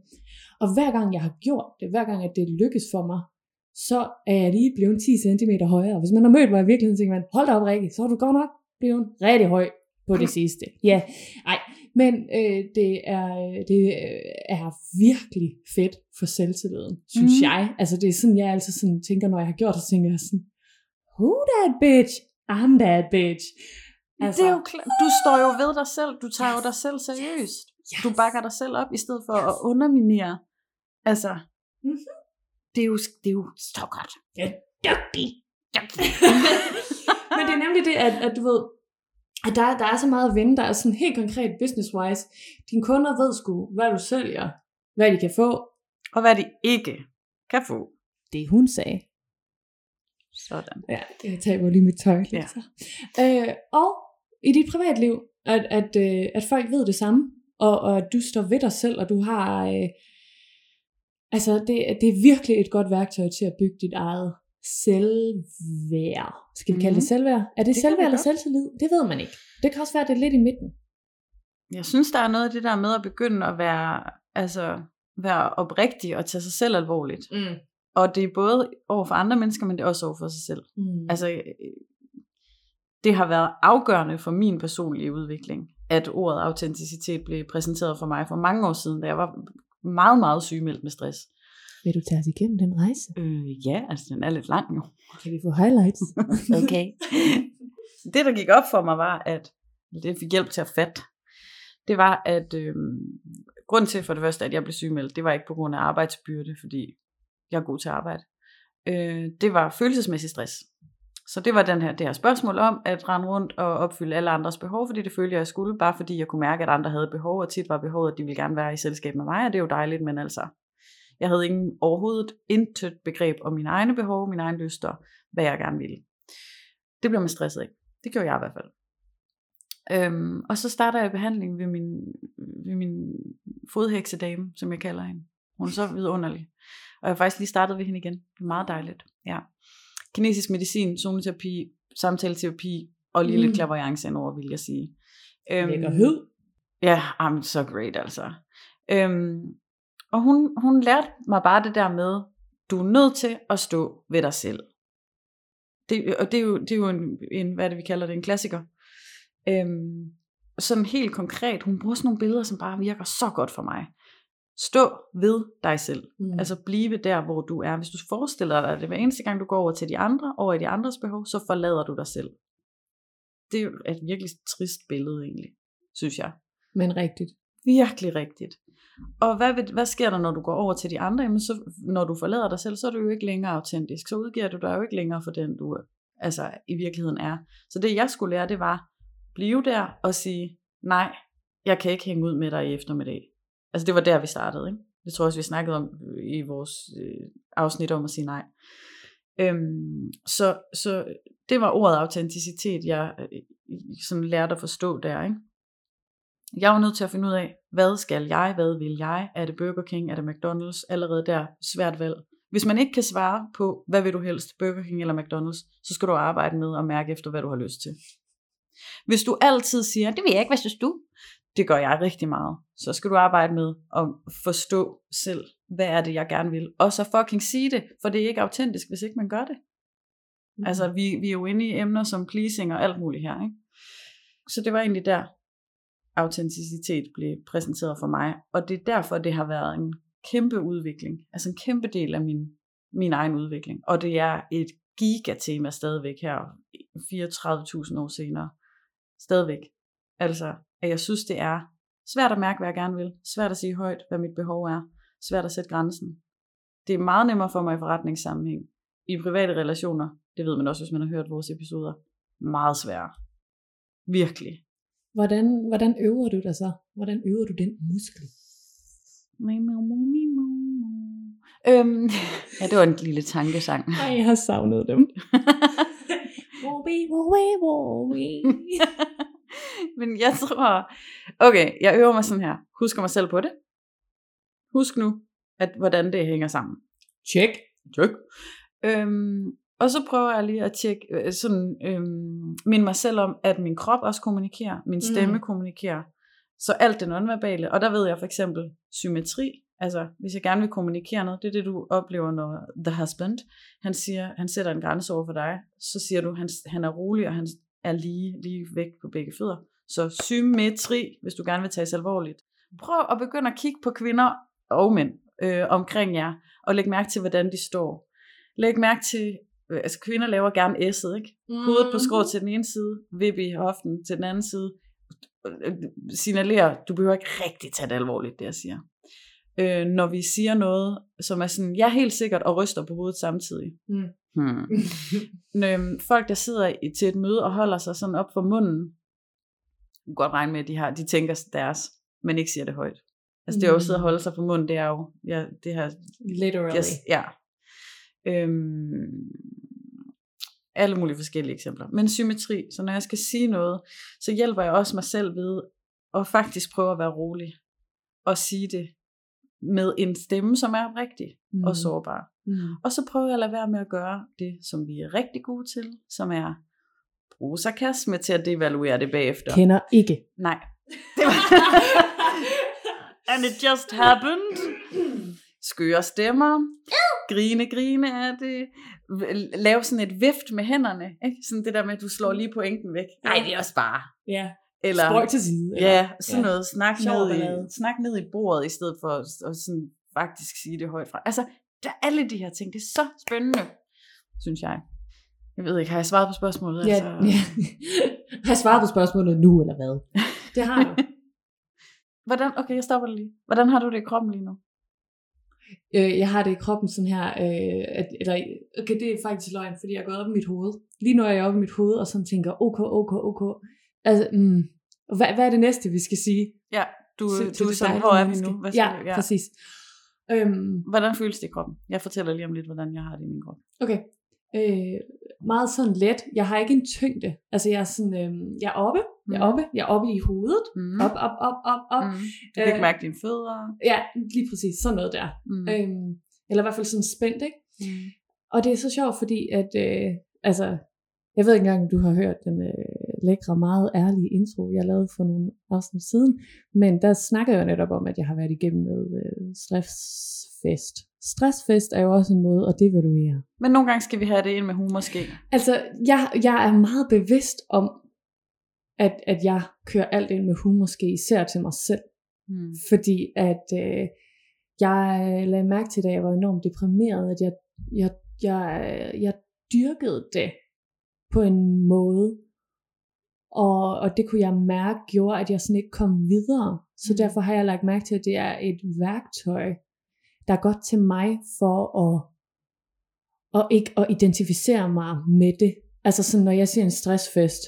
Og hver gang jeg har gjort det, hver gang at det lykkes for mig, så er jeg lige blevet 10 cm højere. Hvis man har mødt mig i virkeligheden, tænker man, hold da op Rikke, så er du godt nok blevet rigtig høj på det sidste. [LAUGHS] Ja, nej, men øh, det, er, det er virkelig fedt for selvtilliden, synes mm. jeg. Altså det er sådan, jeg altid sådan tænker, når jeg har gjort det, så tænker jeg sådan, who that bitch? I'm that bitch. Altså, det er jo du står jo ved dig selv. Du tager yes. jo dig selv seriøst. Yes. Du bakker dig selv op, i stedet for at underminere. Altså, Mhm. det, er jo, det er jo så godt. Ja, dygtig. [LAUGHS] Men det er nemlig det, at, at du ved, at der, der er så meget at vinde, der er sådan helt konkret business-wise. Dine kunder ved sgu, hvad du sælger, hvad de kan få. Og hvad de ikke kan få. Det hun sagde. Sådan. Ja, jeg taber lige mit tøj. lidt Ja. så. Øh, og i dit privatliv, at, at, øh, at folk ved det samme, og, og at du står ved dig selv, og du har... Øh, altså, det, det er virkelig et godt værktøj til at bygge dit eget selvværd. Skal vi kalde det Mhm. selvværd? Er det, Det det selvværd eller selvtillid? Det ved man ikke. Det kan også være, at det er lidt i midten. Jeg synes, der er noget af det der med at begynde at være, altså, være oprigtig og tage sig selv alvorligt. Mm. Og det er både over for andre mennesker, men det er også over for sig selv. Mm. Altså, øh, det har været afgørende for min personlige udvikling, at ordet autenticitet blev præsenteret for mig for mange år siden, da jeg var meget, meget sygemeldt med stress. Vil du tage os igennem den rejse? Øh, ja, altså den er lidt lang jo. Kan vi få highlights? [LAUGHS] Okay. det, der gik op for mig, var, at det fik hjælp til at fatte. Det var, at øh, grunden til for det første, at jeg blev sygemeldt, det var ikke på grund af arbejdsbyrde, fordi jeg er god til at arbejde. Øh, det var følelsesmæssig stress. Så det var den her, det her spørgsmål om at rende rundt og opfylde alle andres behov, fordi det følte jeg, jeg skulle, bare fordi jeg kunne mærke, at andre havde behov, og tit var behovet, at de ville gerne være i selskab med mig, og det er jo dejligt, men altså, jeg havde ingen, overhovedet intet begreb om mine egne behov, mine egne lyster, hvad jeg gerne ville. Det blev man stresset af. Det gjorde jeg i hvert fald. Øhm, og så starter jeg behandling ved min, ved min fodheksedame, som jeg kalder hende. Hun er så vidunderlig. Og jeg har faktisk lige startet ved hende igen. Det er meget dejligt. Ja. Kinesisk medicin, zoneterapi, samtaleterapi og lige mm. lidt klaverjance indover, vil jeg sige. Øhm, Lækkerhed. Ja, I'm so great altså. Øhm, og hun, hun lærte mig bare det der med, du er nødt til at stå ved dig selv. Det, og det er jo, det er jo en, en, hvad er det vi kalder det, en klassiker. Øhm, sådan helt konkret, hun bruger sådan nogle billeder, som bare virker så godt for mig. Stå ved dig selv. Mm. Altså blive der, hvor du er. Hvis du forestiller dig det, hver eneste gang du går over til de andre, over i de andres behov, så forlader du dig selv. Det er et virkelig trist billede egentlig, synes jeg. Men rigtigt. Virkelig rigtigt. Og hvad, vil, hvad sker der, når du går over til de andre? Jamen, så, når du forlader dig selv, så er du jo ikke længere autentisk. Så udgiver du dig jo ikke længere for den, du altså, i virkeligheden er. Så det, jeg skulle lære, det var blive der og sige, nej, jeg kan ikke hænge ud med dig i eftermiddag. Altså, det var der, vi startede. Ikke? Det tror jeg også, vi snakkede om øh, i vores øh, afsnit om at sige nej. Øhm, så, så det var ordet autenticitet, jeg øh, sådan lærte at forstå der. Ikke? Jeg var nødt til at finde ud af, hvad skal jeg, hvad vil jeg? Er det Burger King, er det McDonald's? Allerede der, svært valg. Hvis man ikke kan svare på, hvad vil du helst, Burger King eller McDonald's, så skal du arbejde med at mærke efter, hvad du har lyst til. Hvis du altid siger, det vil jeg ikke, hvad synes du? Det gør jeg rigtig meget. Så skal du arbejde med at forstå selv, hvad er det, jeg gerne vil. Og så fucking sige det, for det er ikke autentisk, hvis ikke man gør det. Mm. Altså, vi, vi er jo inde i emner som pleasing og alt muligt her, ikke? Så det var egentlig der, autenticitet blev præsenteret for mig. Og det er derfor, det har været en kæmpe udvikling. Altså en kæmpe del af min, min egen udvikling. Og det er et gigatema stadigvæk her, 34.000 år senere. Stadigvæk. Altså, at jeg synes, det er svært at mærke, hvad jeg gerne vil. Svært at sige højt, hvad mit behov er. Svært at sætte grænsen. Det er meget nemmere for mig i forretningssammenhæng. I private relationer, det ved man også, hvis man har hørt vores episoder, meget sværere. Virkelig. Hvordan, hvordan øver du dig så? Hvordan øver du den muskel? Øhm, [LAUGHS] ja, det var en lille tankesang. Ej, jeg har savnet dem. [LAUGHS] [LAUGHS] [LAUGHS] Men jeg tror, okay, jeg øver mig sådan her. Husker mig selv på det. Husk nu, at hvordan det hænger sammen. Check. Check. Øhm, og så prøver jeg lige at tjekke, øh, sådan, øhm, minde mig selv om, at min krop også kommunikerer, min stemme mm. kommunikerer. Så alt det nonverbale, og der ved jeg for eksempel symmetri, altså hvis jeg gerne vil kommunikere noget, det er det du oplever, når the husband, han siger, han sætter en grænse over for dig, så siger du, han, han er rolig, og han er lige, lige væk på begge fødder. Så symmetri, hvis du gerne vil tages alvorligt. Prøv at begynde at kigge på kvinder og mænd øh, omkring jer, og læg mærke til, hvordan de står. Læg mærke til, øh, altså kvinder laver gerne S'et, ikke? Hovedet på skrå til den ene side, vip i hoften til den anden side. Signalerer, du behøver ikke rigtig tage det alvorligt, det jeg siger. Øh, når vi siger noget, som er sådan, jeg er helt sikkert, og ryster på hovedet samtidig. Mm. Hmm. [LAUGHS] Øhm, folk, der sidder i, til et møde og holder sig sådan op for munden, du kan godt regne med, at de, har, de tænker deres, men ikke siger det højt. Altså det er jo at sidde og holde sig for munden, det er jo, ja, det her, Literally. yes, ja. Øhm, alle mulige forskellige eksempler. Men symmetri, så når jeg skal sige noget, så hjælper jeg også mig selv ved at faktisk prøve at være rolig og sige det med en stemme, som er rigtig mm. og sårbar. Mm. Og så prøver jeg at lade være med at gøre det, som vi er rigtig gode til, som er bruge sarkasme til at devaluere det bagefter. Kender ikke. Nej. [LAUGHS] Det var And it just happened. Skøre stemmer. Grine, grine er det. Lave sådan et vift med hænderne. Ikke? Sådan det der med, at du slår lige pointen væk. Nej, det er også bare. Ja. Eller, Spøj til side. Ja, sådan Ja. noget. Snak ned, i, snak ned i bordet, i stedet for at, at sådan faktisk sige det højt fra. Altså, der er alle de her ting. Det er så spændende, synes jeg. Jeg ved ikke, har jeg svaret på spørgsmålet? Ja, altså? ja. [LAUGHS] Har jeg svaret på spørgsmålet nu, eller hvad? Det har du. [LAUGHS] Hvordan, okay, jeg stopper lige. Hvordan har du det i kroppen lige nu? Øh, jeg har det i kroppen sådan her, øh, at, eller, okay, det er faktisk løgn, fordi jeg er gået op i mit hoved. Lige nu er jeg oppe i mit hoved, og sådan tænker, ok, ok, ok. Altså, mm, hvad, hvad er det næste, vi skal sige? Ja, du, til- du til er sådan, hvor er vi nu? Hvad skal ja, vi- ja, præcis. Øhm, Hvordan føles det i kroppen? Jeg fortæller lige om lidt, hvordan jeg har det i min krop. okay. Øh, meget sådan let. Jeg har ikke en tyngde. Altså, jeg er sådan, øh, jeg er oppe, jeg er Mhm. oppe, jeg er oppe i hovedet. Mm. Op, op, op, op, op. Mm. Du kan ikke Øh, mærke dine fødder. Ja, lige præcis. Sådan noget der. Mm. Øhm, eller i hvert fald sådan spændt, ikke? Mm. Og det er så sjovt, fordi at, øh, altså, jeg ved ikke engang, om du har hørt den øh, lækre, meget ærlige intro, jeg lavede for nogle afsnit siden, men der snakker jeg jo netop om, at jeg har været igennem noget øh, stressfest. Stressfest er jo også en måde at devaluere. Men nogle gange skal vi have det ind med humor, måske. Altså, jeg, jeg er meget bevidst om, at, at jeg kører alt ind med humor, måske især til mig selv. Mm. Fordi at øh, jeg lagde mærke til, da jeg var enormt deprimeret, at jeg, jeg, jeg, jeg dyrkede det på en måde. Og, og det kunne jeg mærke gjorde, at jeg sådan ikke kom videre. Så Mm. derfor har jeg lagt mærke til, at det er et værktøj, der er godt til mig for at, at ikke at identificere mig med det. Altså sådan, når jeg siger en stressfest,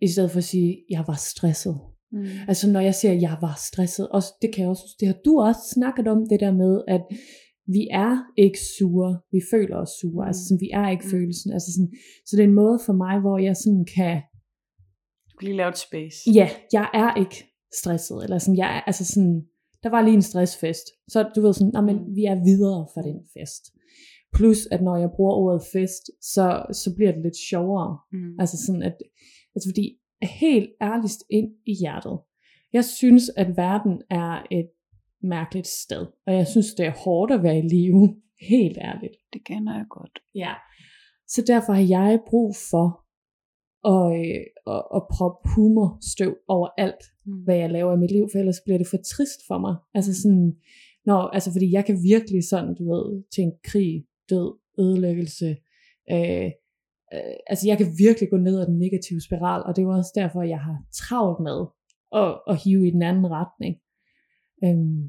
i stedet for at sige, jeg var stresset. Mm. Altså når jeg siger, jeg var stresset, også, det kan jeg også, det har du også snakket om, det der med, at vi er ikke sure, vi føler os sure, Mm. altså sådan, vi er ikke Mm. følelsen, altså sådan, så det er en måde for mig, hvor jeg sådan kan, Du kan lige lave et space. ja, jeg er ikke, stresset, eller sådan, jeg, altså sådan, der var lige en stressfest, så du ved sådan, "Nå, men Mm. vi er videre fra den fest. Plus, at når jeg bruger ordet fest, så, så bliver det lidt sjovere. Mm. Altså sådan, at, altså fordi, helt ærligt ind i hjertet, jeg synes, at verden er et mærkeligt sted, og jeg synes, det er hårdt at være i live, helt ærligt. Det kender jeg godt. Ja. Så derfor har jeg brug for at, øh, at, at proppe humorstøv over alt, Mm. hvad jeg laver i mit liv, for ellers bliver det for trist for mig. Altså sådan, når, altså fordi jeg kan virkelig sådan, du ved, tænke krig, død, ødelæggelse, øh, øh, altså jeg kan virkelig gå ned ad den negative spiral, og det er jo også derfor, jeg har travlt med at, at hive i den anden retning. Øhm,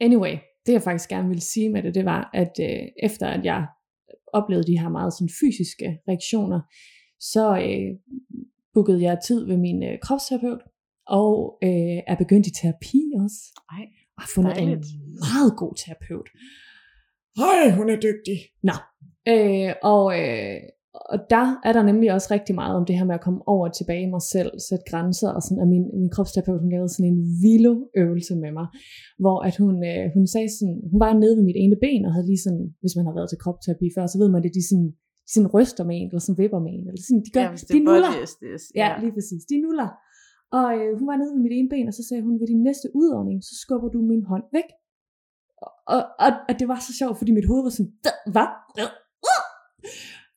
anyway, det jeg faktisk gerne ville sige med det, det var, at øh, efter at jeg oplevede de her meget sådan fysiske reaktioner, så øh, bookede jeg tid ved min øh, kropsterapeut, og øh, er begyndt i terapi også. Ej, Og har fundet dejligt. en meget god terapeut. Hej, hun er dygtig. Nå. Øh, og, øh, og der er der nemlig også rigtig meget om det her med at komme over og tilbage i mig selv, sætte grænser, og sådan, at min, min kropsterapeut, hun lavede sådan en vilde øvelse med mig, hvor at hun, øh, hun sagde sådan, hun var nede ved mit ene ben, og havde lige sådan, hvis man har været til kropsterapi før, så ved man det, de sådan, de sådan ryster med en, eller sådan vipper med en, eller sådan, de gør, ja, det de er nuller. SDS. Ja, lige præcis. De nuller. Og øh, hun var nede ved mit ene ben, og så sagde hun, ved din næste udånding, så skubber du min hånd væk. Og, og, og, det var så sjovt, fordi mit hoved var sådan, "Hvad?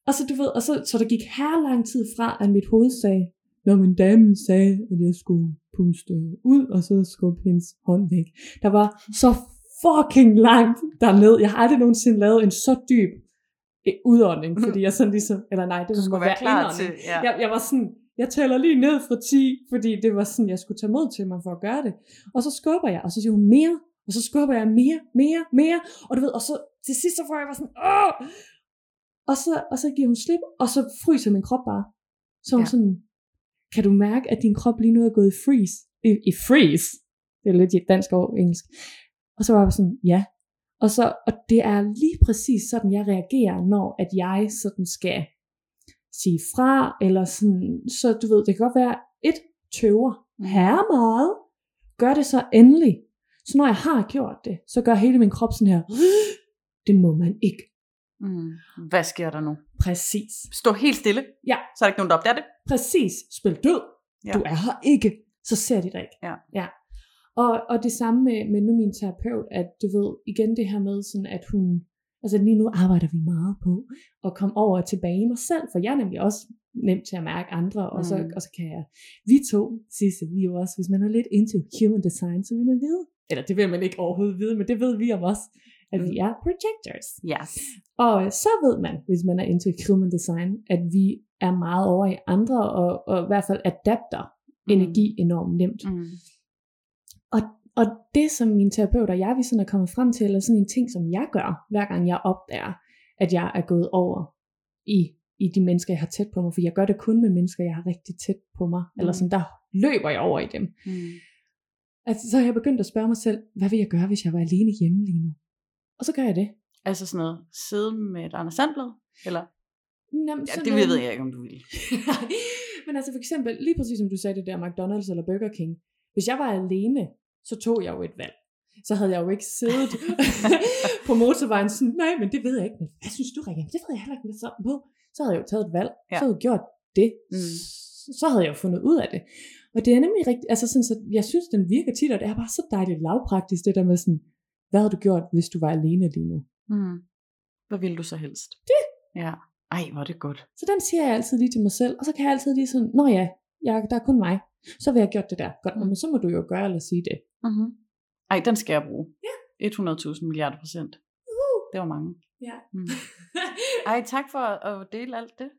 Og så du ved, og så, så der gik her lang tid fra, at mit hoved sagde, når min dame sagde, at jeg skulle puste ud, og så skubbe hendes hånd væk. Der var så fucking langt derned. Jeg har aldrig nogensinde lavet en så dyb øh, udånding, fordi jeg sådan ligesom, eller nej, det skulle være være klar indånding. til, ja. Jeg, jeg var sådan, jeg tæller lige ned fra 10, fordi det var sådan, jeg skulle tage mod til mig for at gøre det. Og så skubber jeg, og så siger hun mere, og så skubber jeg mere, mere, mere, og du ved, og så til sidst så får jeg bare sådan, Åh! Og så, og så giver hun slip, og så fryser min krop bare. Så Ja. sådan, kan du mærke, at din krop lige nu er gået i freeze? I, i freeze? Det er lidt i dansk og engelsk. Og så var jeg sådan, ja. Og, så, og det er lige præcis sådan, jeg reagerer, når at jeg sådan skal sige fra, eller sådan, så du ved, det kan godt være, et tøver, her meget, gør det så endelig. Så når jeg har gjort det, så gør hele min krop sådan her, [GASPS] det må man ikke. Mm. Hvad sker der nu? Præcis. Stå helt stille. Ja. Så er der ikke nogen, der opdager det. Præcis. Spil død. Ja. Du er her ikke. Så ser de dig ikke. Ja. ja. Og, og det samme med, med nu min terapeut, at du ved, igen det her med sådan, at hun, altså lige nu arbejder vi meget på at komme over og tilbage i mig selv, for jeg er nemlig også nemt til at mærke andre, og, så, Mm. og så kan jeg, vi to, Sisse, vi er jo også, hvis man er lidt into human design, så vil man vide, eller det vil man ikke overhovedet vide, men det ved vi om os, at vi er projectors. Yes. Og øh, så ved man, hvis man er into human design, at vi er meget over i andre, og, og i hvert fald adapter energi enormt nemt. Mm. Og, og det, som min terapeut og jeg, vi sådan er kommet frem til, eller sådan en ting, som jeg gør, hver gang jeg opdager, at jeg er gået over i, i de mennesker, jeg har tæt på mig, for jeg gør det kun med mennesker, jeg har rigtig tæt på mig, mm. eller sådan, der løber jeg over i dem. Mm. Altså, så har jeg begyndt at spørge mig selv, hvad vil jeg gøre, hvis jeg var alene hjemme lige nu? Og så gør jeg det. Altså sådan noget, sidde med et Anders Sandblad? Eller? Jamen, Ja, det ved jeg ikke, om du vil. [LAUGHS] Men altså for eksempel, lige præcis som du sagde det der McDonald's eller Burger King. Hvis jeg var alene, så tog jeg jo et valg. Så havde jeg jo ikke siddet [LAUGHS] på motorvejen sådan, nej, men det ved jeg ikke. Men hvad synes du, Rikke? Det ved jeg heller ikke, på. Så havde jeg jo taget et valg. Ja. Så havde jeg gjort det. Mm. Så havde jeg jo fundet ud af det. Og det er nemlig rigtigt, altså sådan, så jeg synes, den virker tit, og det er bare så dejligt lavpraktisk, det der med sådan, hvad havde du gjort, hvis du var alene lige nu? Mm. Hvad vil du så helst? Det. Ja. Ej, hvor er det godt. Så den siger jeg altid lige til mig selv, og så kan jeg altid lige sådan, nå ja, jeg, der er kun mig. Så vil jeg gjort det der. Godt, Mm. men så må du jo gøre eller sige det. Mm-hmm. Ej, den skal jeg bruge. Ja. 100.000 milliarder procent. Uh, Det var mange. ja. Mm. [LAUGHS] Ej, tak for at dele alt det.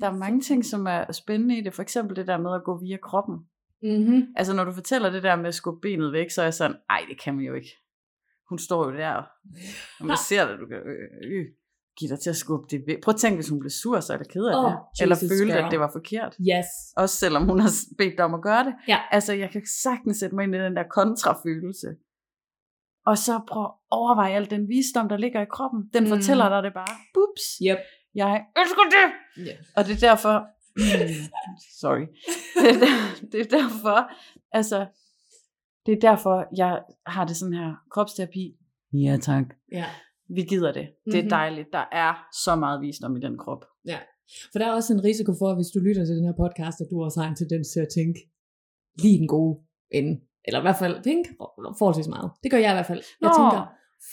Der er mange ting, som er spændende i det. For eksempel det der med at gå via kroppen. Mm-hmm. Altså når du fortæller det der med at skubbe benet væk, så er jeg sådan, ej, det kan man jo ikke. Hun står jo der, og man [LAUGHS] ser det, du kan øh, øh, give dig til at skubbe det væk. Prøv at tænke, hvis hun blev sur, så er det ked af Åh, det. Eller Jesus, følte, girl. at det var forkert. Yes. Også selvom hun har bedt dig om at gøre det. Ja. Altså, jeg kan sagtens sætte mig ind i den der kontrafølelse. Og så prøv at overveje al den visdom, der ligger i kroppen. Den Mm. fortæller dig det bare. Bups. Yep. Jeg ønsker det. Yeah. Og det er derfor, [LAUGHS] sorry, det er, der, det er derfor, Altså, det er derfor, jeg har det sådan her, kropsterapi. Ja tak. Ja. Vi gider det. Det er Mhm. dejligt. Der er så meget visdom i den krop. For der er også en risiko for, hvis du lytter til den her podcast, at du også har en tendens til at tænke lige den gode ende. Eller i hvert fald tænke forholdsvis meget. Det gør jeg i hvert fald. Jeg Nå. tænker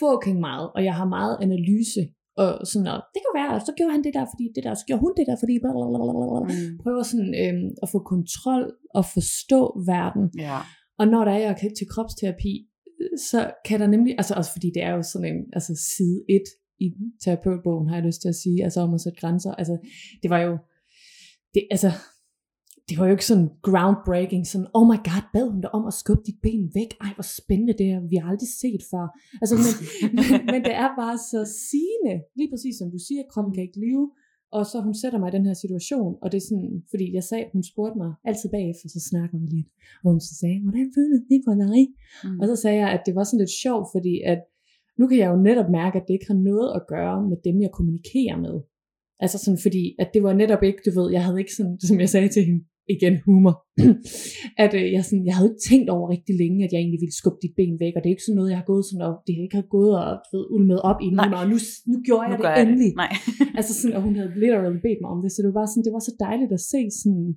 fucking meget, og jeg har meget analyse. Og sådan noget. Det kan være, at så gjorde han det der, fordi det der, så gjorde hun det der, fordi blablabla. Mm. Prøver sådan øhm, at få kontrol og forstå verden. Ja. Og når der er jeg kan til kropsterapi, så kan der nemlig, altså også fordi det er jo sådan en, altså side 1 i terapeutbogen, har jeg lyst til at sige, altså om at sætte grænser, altså det var jo, det, altså, det var jo ikke sådan groundbreaking, sådan, oh my god, bad hun dig om at skubbe dit ben væk, ej hvor spændende det er, vi har aldrig set før, altså men, men, men det er bare så sigende, lige præcis som du siger, kroppen kan ikke leve, og så hun sætter mig i den her situation, og det er sådan, fordi jeg sagde, hun spurgte mig altid bagefter, så snakker vi lidt, hvor hun så sagde, hvordan føles det for dig? Mm. Og så sagde jeg, at det var sådan lidt sjovt, fordi at nu kan jeg jo netop mærke, at det ikke har noget at gøre med dem, jeg kommunikerer med. Altså sådan, fordi at det var netop ikke, du ved, jeg havde ikke sådan, som jeg sagde til hende, igen humor, [CLEARS THROAT] at øh, jeg, sådan, jeg havde ikke tænkt over rigtig længe, at jeg egentlig ville skubbe dit ben væk, og det er ikke sådan noget, jeg har gået sådan, og det ikke har gået og ved, ulmet op i mig, og nu, nu gjorde jeg nu det jeg endelig. det. Nej. [LAUGHS] Altså sådan, og hun havde literally bedt mig om det, så det var sådan, det var så dejligt at se sådan,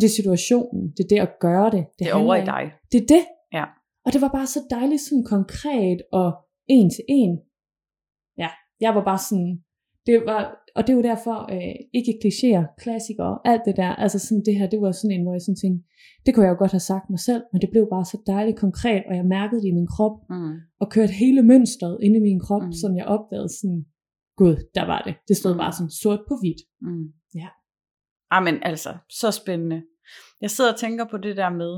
det er situationen, det er det at gøre det. Det er handler over i dig. det er det. Ja. Og det var bare så dejligt sådan konkret og en til en. Ja, jeg var bare sådan, det var, og det var derfor, øh, ikke klichéer, klassikere, alt det der, altså sådan det her, det var sådan en, hvor jeg sådan tænkte, det kunne jeg jo godt have sagt mig selv, men det blev bare så dejligt konkret, og jeg mærkede det i min krop, Mm. og kørte hele mønstret inde i min krop, Mm. mm. som jeg opdagede sådan, gud, der var det. Det stod Mm. bare sådan sort på hvidt. Mm. Ja. Amen, altså, så spændende. Jeg sidder og tænker på det der med,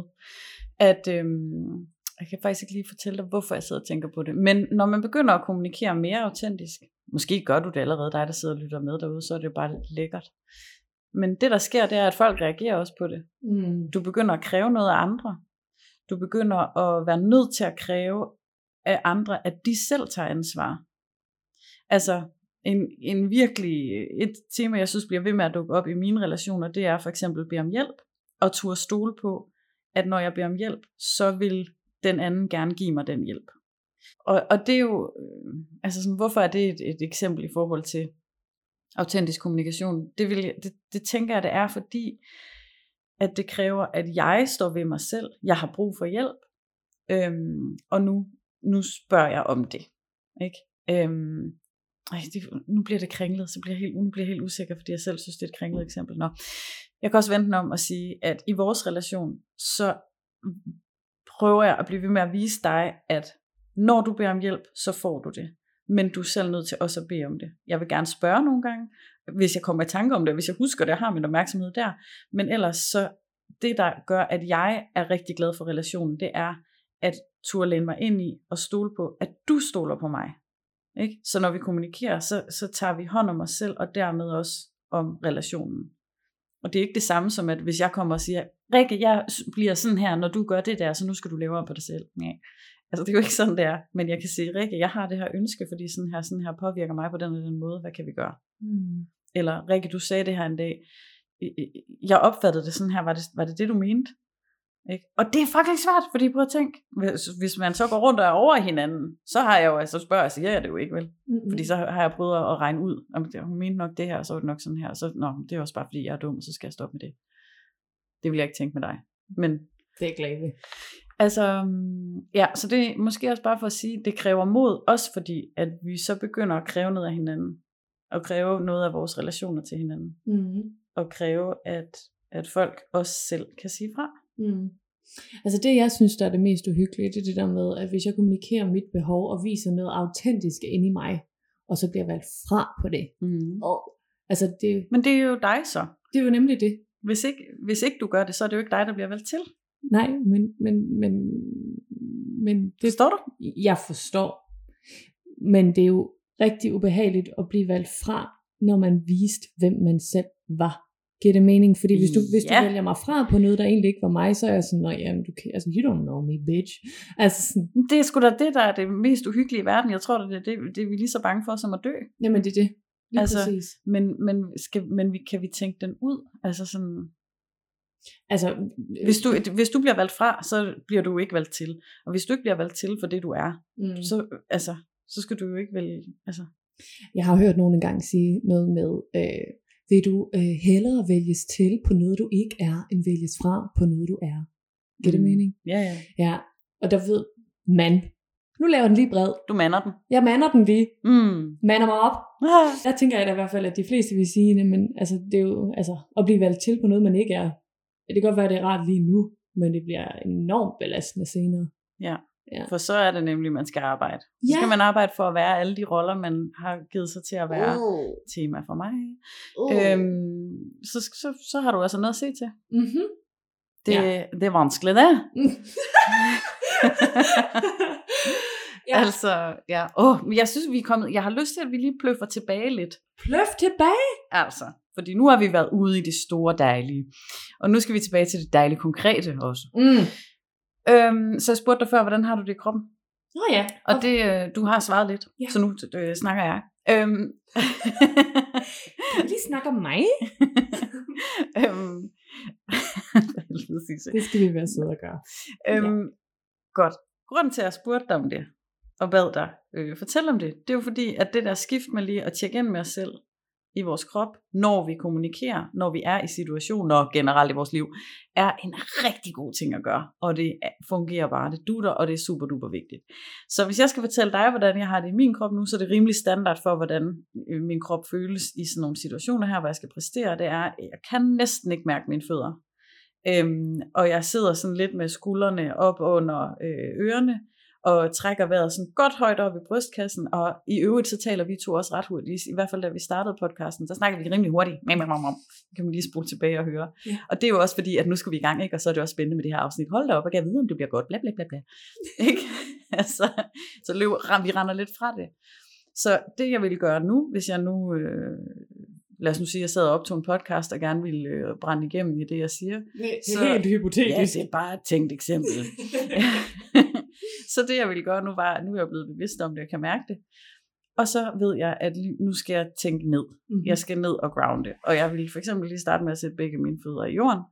at øhm, jeg kan faktisk ikke lige fortælle dig, hvorfor jeg sidder og tænker på det, men når man begynder at kommunikere mere autentisk, måske gør du det allerede, dig der sidder og lytter med derude, så er det jo bare lækkert. Men det der sker, det er, at folk reagerer også på det. Mm. Du begynder at kræve noget af andre. Du begynder at være nødt til at kræve af andre, at de selv tager ansvar. Altså, en, en virkelig, et tema, jeg synes bliver ved med at dukke op i mine relationer, det er for eksempel at bede om hjælp, og turde stole på, at når jeg beder om hjælp, så vil den anden gerne give mig den hjælp. Og, og det er jo, øh, altså sådan, hvorfor er det et, et eksempel i forhold til autentisk kommunikation? Det, vil, det, det tænker jeg, det er, fordi at det kræver, at jeg står ved mig selv. Jeg har brug for hjælp, øhm, og nu, nu spørger jeg om det. Ikke? Øhm, ej, det, nu bliver det kringlet, så bliver jeg helt, nu bliver jeg helt usikker, fordi jeg selv synes, det er et kringlet eksempel. Nå. Jeg kan også vente den om at sige, at i vores relation, så prøver jeg at blive ved med at vise dig, at når du beder om hjælp, så får du det. Men du er selv nødt til også at bede om det. Jeg vil gerne spørge nogle gange, hvis jeg kommer i tanke om det, hvis jeg husker det, jeg har min opmærksomhed der. Men ellers så, det der gør, at jeg er rigtig glad for relationen, det er, at turde læne mig ind i og stole på, at du stoler på mig. Ikke? Så når vi kommunikerer, så, så tager vi hånd om os selv, og dermed også om relationen. Og det er ikke det samme som, at hvis jeg kommer og siger, Rikke, jeg bliver sådan her, når du gør det der, så nu skal du leve op på dig selv. Nej. Altså det er jo ikke sådan, det er. Men jeg kan sige, Rikke, jeg har det her ønske, fordi sådan her, sådan her påvirker mig på den og den måde. Hvad kan vi gøre? Mm. Eller Rikke, du sagde det her en dag. Jeg opfattede det sådan her. Var det var det, det du mente? Ikke? Og det er fucking svært, fordi prøv at tænke, hvis, hvis man så går rundt og er over hinanden, så har jeg jo, altså spørger jeg, siger jeg det jo ikke, vel? Mm. Fordi så har jeg prøvet at regne ud, om det, hun mente nok det her, og så var det nok sådan her, og så, nå, det er også bare fordi, jeg er dum, og så skal jeg stoppe med det. Det vil jeg ikke tænke med dig. Men Det er ved. Altså, mm, ja, så det er måske også bare for at sige, det kræver mod, også fordi, at vi så begynder at kræve noget af hinanden, og kræve noget af vores relationer til hinanden, Mm. og kræve, at, at folk også selv kan sige fra. Mm. Altså det, jeg synes, der er det mest uhyggelige, det er det der med, at hvis jeg kommunikerer mit behov og viser noget autentisk ind i mig, og så bliver jeg valgt fra på det. Mm. Og, altså det, Men det er jo dig så. det er jo nemlig det. Hvis ikke, hvis ikke du gør det, så er det jo ikke dig, der bliver valgt til. Nej, men, men, men, men det, Forstår du? jeg forstår. Men det er jo rigtig ubehageligt at blive valgt fra, når man viste, hvem man selv var. Giver det mening? Fordi hvis du, hvis Ja. du vælger mig fra på noget, der egentlig ikke var mig, så er jeg sådan, Nå, jamen, du kan, altså, you don't know me, bitch. Altså sådan, Det er sgu da det, der er det mest uhyggelige i verden. Jeg tror, det er det, det er vi lige så bange for som at dø. jamen det er det. Lige Altså, præcis. Men, men, skal, men vi, kan vi tænke den ud? Altså sådan, Altså, Hvis du, hvis du bliver valgt fra, så bliver du ikke valgt til. Og hvis du ikke bliver valgt til for det, du er, mm. så, altså, så skal du jo ikke vælge... Altså, Jeg har hørt nogen engang sige noget med, øh, vil du øh, hellere vælges til på noget, du ikke er, end vælges fra på noget, du er. Giver det Mm. mening? ja, ja. Ja, og der ved man. Nu laver den lige bred. Du mander den. Jeg mander den lige. Mm. Mander mig op. Ah. Der tænker jeg da i hvert fald, at de fleste vil sige, men altså, det er jo, altså, at blive valgt til på noget, man ikke er. Det kan godt være, at det er rart lige nu, men det bliver enormt belastende senere. For så er det nemlig, man skal arbejde. Så Ja. skal man arbejde for at være alle de roller, man har givet sig til at være. Oh. Tema for mig. Oh. Øhm, så, så, så har du altså noget at se til. Mm-hmm. Det, Ja. ja. det er vanskeligt, det. [LAUGHS] [LAUGHS] ja. Altså, ja. Åh, men jeg synes, vi er kommet... Jeg har lyst til, at vi lige pløffer tilbage lidt. Pløf tilbage. Altså, fordi nu har vi været ude i det store dejlige. Og nu skal vi tilbage til det dejlige konkrete også. Mm. Øhm, så jeg spurgte dig før, hvordan har du det i kroppen? Nå ja. Og det, øh, du har svaret lidt, Ja. så nu øh, snakker jeg. Øhm, vi lige snakke om mig? [LAUGHS] øhm. [LAUGHS] Det skal vi være søde at gøre. Øhm, Godt. Grunden til, at jeg spurgte dig om det, og bad dig øh, fortælle om det, det er jo fordi, at det der skift med lige at tjekke ind med os selv i vores krop, når vi kommunikerer, når vi er i situationer generelt i vores liv, er en rigtig god ting at gøre. Og det fungerer bare, det dutter, og det er super duper vigtigt. Så hvis jeg skal fortælle dig, hvordan jeg har det i min krop nu, så er det rimelig standard for, hvordan øh, min krop føles i sådan nogle situationer her, hvor jeg skal præstere. Det er, at jeg kan næsten ikke mærke mine fødder. Øhm, og jeg sidder sådan lidt med skuldrene op under øh, ørerne, og trækker vejret sådan godt højt op i brystkassen, og i øvrigt så taler vi to også ret hurtigt, i hvert fald da vi startede podcasten, så snakker vi rimelig hurtigt, mam, mam, mam. Kan man lige spole tilbage og høre. Ja. Og det er jo også fordi, at nu skal vi i gang, ikke? og så er det også spændende med det her afsnit. Hold da op, og kan jeg vide, om det bliver godt, bla bla bla bla. [LAUGHS] ikke? altså, så løb, ram, vi render lidt fra det. Så det jeg ville gøre nu, hvis jeg nu, øh, lad os nu sige, jeg sad og optog en podcast, og gerne ville øh, brænde igennem i det, jeg siger. Det er Så- helt hypotetisk. Ja, det er bare et tænkt eksempel. [LAUGHS] så det jeg ville gøre nu var, nu er jeg blevet bevidst om det, og kan mærke det. Og så ved jeg, at nu skal jeg tænke ned. Mhm. Jeg skal ned og grounde. Og jeg vil for eksempel lige starte med at sætte begge mine fødder i jorden.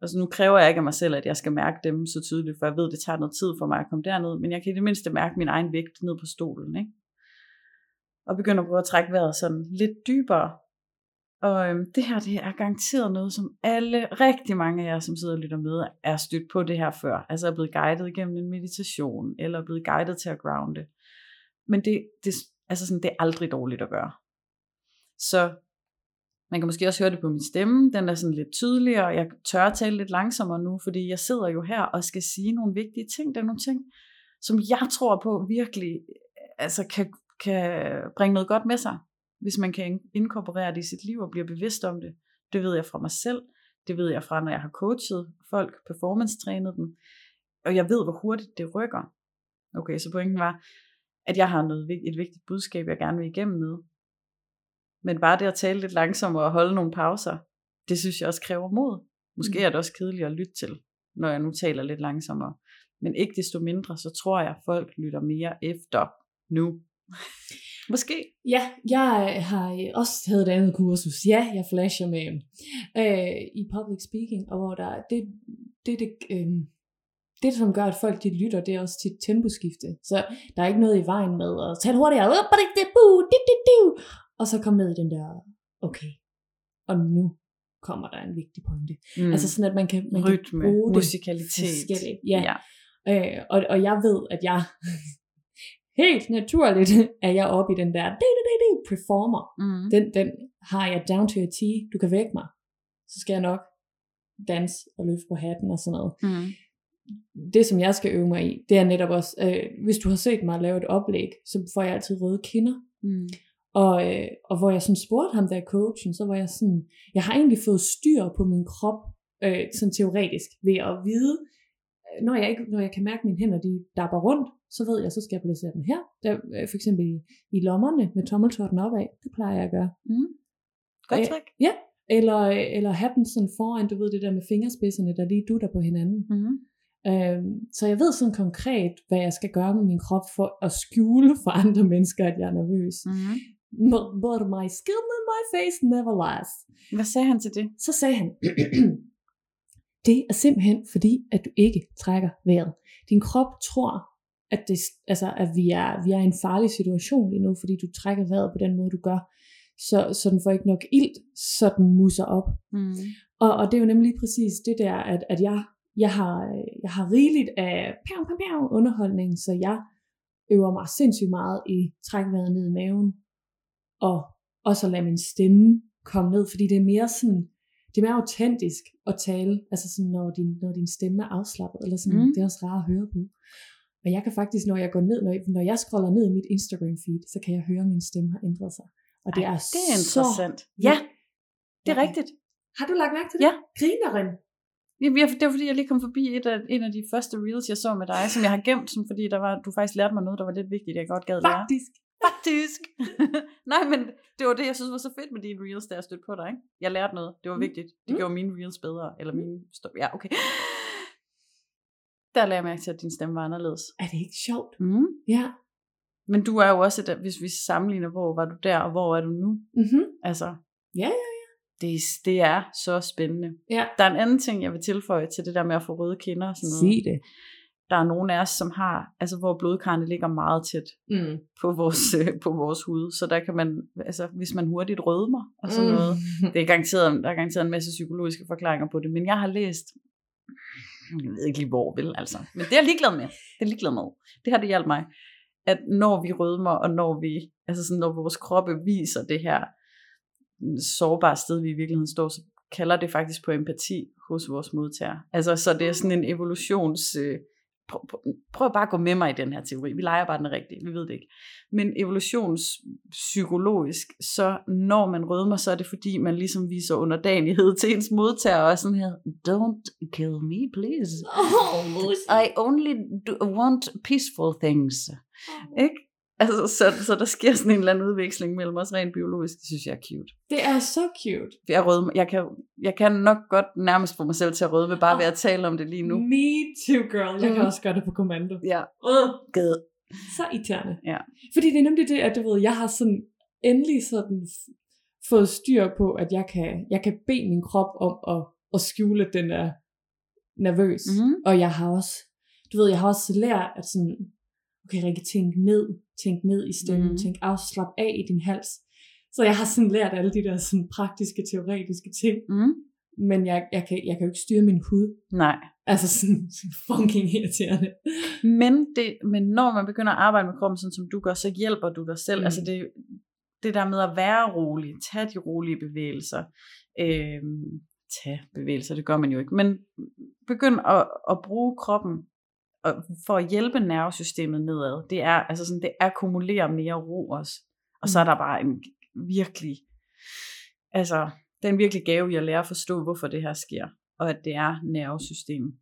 Og så nu kræver jeg ikke af mig selv, at jeg skal mærke dem så tydeligt, for jeg ved, det tager noget tid for mig at komme derned. Men jeg kan i det mindste mærke min egen vægt ned på stolen. Ikke? Og begynder at prøve at trække vejret sådan lidt dybere. Og øhm, det her, det er garanteret noget, som alle, rigtig mange af jer, som sidder og lytter med, er stødt på det her før. Altså er blevet guidet igennem en meditation, eller er blevet guidet til at grounde. Men det, det, altså sådan, det er aldrig dårligt at gøre. Så man kan måske også høre det på min stemme, den er sådan lidt tydeligere, og jeg tør at tale lidt langsommere nu, fordi jeg sidder jo her og skal sige nogle vigtige ting. Der er nogle ting, som jeg tror på virkelig altså kan, kan bringe noget godt med sig, hvis man kan inkorporere det i sit liv og bliver bevidst om det. Det ved jeg fra mig selv, det ved jeg fra, når jeg har coachet folk, performance-trænet dem, og jeg ved, hvor hurtigt det rykker. Okay, så pointen var, at jeg har noget, et vigtigt budskab, jeg gerne vil igennem med. Men bare det at tale lidt langsommere og holde nogle pauser, det synes jeg også kræver mod. Måske Mm. er det også kedeligt at lytte til, når jeg nu taler lidt langsommere. Men ikke desto mindre, så tror jeg, at folk lytter mere efter nu. Måske. Ja, jeg har også taget et andet kursus. Ja, jeg flasher med øh, i public speaking, og hvor der det, det, det, øh, det, som gør, at folk de lytter, det er også til temposkifte. Så der er ikke noget i vejen med at tale hurtigere, og så komme ned i den der, okay, og nu kommer der en vigtig pointe. Mm. Altså sådan, at man kan, man Rytme, kan bruge det musikalitet. Ja. ja. Øh, og, og jeg ved, at jeg helt naturligt [LAUGHS] er jeg oppe i den der performer. Mm. Den, den har jeg down to a T. Du kan vække mig. Så skal jeg nok danse og løfte på hatten og sådan noget. Mm. Det, som jeg skal øve mig i, det er netop også, øh, hvis du har set mig lave et oplæg, så får jeg altid røde kinder. Mm. Og, øh, og hvor jeg sådan spurgte ham der coachen, så var jeg sådan, jeg har egentlig fået styr på min krop, øh, sådan teoretisk, ved at vide, øh, når jeg, ikke, når jeg kan mærke mine hænder, de dapper rundt, så ved jeg, så skal jeg placere dem her. Der, øh, for eksempel i, i lommerne med tommeltotten opad, det plejer jeg at gøre. Mm. Godt Øh, træk. Ja, eller, eller have dem sådan foran, du ved det der med fingerspidserne, der lige dutter på hinanden. Mm. Øhm, så jeg ved sådan konkret, hvad jeg skal gøre med min krop for at skjule for andre mennesker, at jeg er nervøs. Mm. But, but my skin and my face never last. Hvad sagde han til det? Så sagde han, [CLEARS THROAT] Det er simpelthen fordi, at du ikke trækker vejret. Din krop tror, at, det, altså, at vi, er, vi er i en farlig situation lige nu, fordi du trækker vejret på den måde, du gør. Så, så den får ikke nok ilt, så den musser op. Mm. Og, og det er jo nemlig lige præcis det der, at, at jeg, jeg, har, jeg har rigeligt af pjav, pjav, pjav, underholdning, så jeg øver mig sindssygt meget i træk vejret ned i maven, og også at lade min stemme komme ned, fordi det er mere sådan, det er mere autentisk at tale, altså sådan, når din, når din stemme er afslappet, eller sådan, mm. det er også rart at høre på. Og jeg kan faktisk, når jeg går ned, når jeg, når jeg scroller ned i mit Instagram feed, så kan jeg høre, at min stemme har ændret sig. Og det Ej, er, det er interessant. Så, Ja, det er rigtigt. Har du lagt mærke til det? Ja. Grineren. Jeg, det var fordi, jeg lige kom forbi et af, en af de første reels, jeg så med dig, som jeg har gemt, som fordi der var, du faktisk lærte mig noget, der var lidt vigtigt, jeg godt gad lære. Faktisk. Faktisk. [LAUGHS] Nej, men det var det, jeg synes var så fedt med dine reels, da jeg stødte på dig. Ikke? Jeg lærte noget. Det var Mm. vigtigt. Det Mm. gjorde mine reels bedre. Eller mine... Stop. Ja, okay. Der lagde jeg mærke til, at din stemme var anderledes. Er det ikke sjovt? Mm. Ja. Men du er jo også, et, hvis vi sammenligner, hvor var du der, og hvor er du nu? Mm-hmm. Altså, Ja, ja, ja. Det, det er så spændende. Ja. Der er en anden ting, jeg vil tilføje til det der med at få røde kinder og sådan noget. Sig det. Der er nogle af os, som har, altså hvor blodkarrene ligger meget tæt Mm. på vores, øh, på vores hud. Så der kan man, altså hvis man hurtigt rødmer og sådan Mm. noget, [LAUGHS] det er garanteret, der er garanteret en masse psykologiske forklaringer på det. Men jeg har læst, jeg ved ikke lige hvor, vel altså. Men det er jeg ligeglad med. Det er ligeglad med. Det har det hjalp mig. At når vi rødmer, og når vi, altså sådan, når vores kroppe viser det her sårbare sted, vi i virkeligheden står, så kalder det faktisk på empati hos vores modtager. Altså, så det er sådan en evolutions... Øh, prøv, bare at gå med mig i den her teori. Vi leger bare den rigtige, vi ved det ikke. Men evolutionspsykologisk, så når man rødmer, så er det fordi, man ligesom viser underdanighed til ens modtager, og sådan her, don't kill me, please. [LAUGHS] Oh, I only do want peaceful things. Ikke? Altså, så, så der sker sådan en eller anden udveksling mellem os rent biologisk, det synes jeg er cute. Det er så cute. Jeg, rødmer, jeg, kan, jeg kan nok godt nærmest få mig selv til at rødme, bare ved at tale om det lige nu. Me too, girl. Jeg kan Mhm. også gøre det på kommando. Ja, Uh, gad. så irriterende. Ja. Fordi det er nemlig det, at du ved, jeg har sådan endelig sådan fået styr på, at jeg kan, jeg kan bede min krop om at, at skjule, at den er nervøs. Mhm. Og jeg har også, du ved, jeg har også lært, at sådan, okay Rikke, tænk ned, tænk ned i stemmen, mm. tænk afslap af i din hals. Så jeg har sådan lært alle de der sådan praktiske, teoretiske ting, Mm. men jeg, jeg, kan, jeg kan jo ikke styre min hud. Nej. Altså sådan [LAUGHS] fucking irriterende. Men, det, men når man begynder at arbejde med kroppen, sådan som du gør, så hjælper du dig selv. Mm. Altså det, det der med at være rolig, tage de rolige bevægelser, øhm, tage bevægelser, det gør man jo ikke, men begynd at, at bruge kroppen og for at hjælpe nervesystemet nedad. Det er altså sådan, det akkumulerer mere ro også. Og så er der bare en virkelig, altså, det er en virkelig gave i at lære at forstå, hvorfor det her sker, og at det er nervesystem.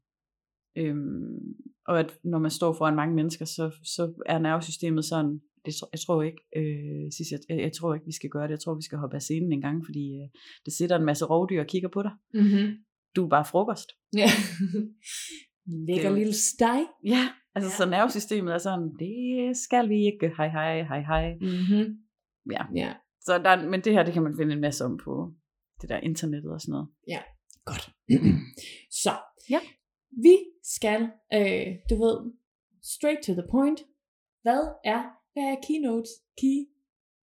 Øhm, og at når man står foran mange mennesker, så, så er nervesystemet sådan, det, jeg tror ikke, øh, Sis, jeg, jeg, tror ikke, vi skal gøre det. Jeg tror, vi skal hoppe af scenen en gang, fordi øh, det sidder en masse rovdyr og kigger på dig. Mm-hmm. Du er bare frokost. Ja. [LAUGHS] Lækker jo- lille steg. Ja, altså Ja. så nervesystemet er sådan, det skal vi ikke, hej hej, hej hej. Mm-hmm. Ja. Ja, Så der, men det her, det kan man finde en masse om på det der internettet og sådan noget. godt. [CLEARS THROAT] Så, Ja. vi skal, øh, du ved, straight to the point. Hvad er, hvad er keynotes, key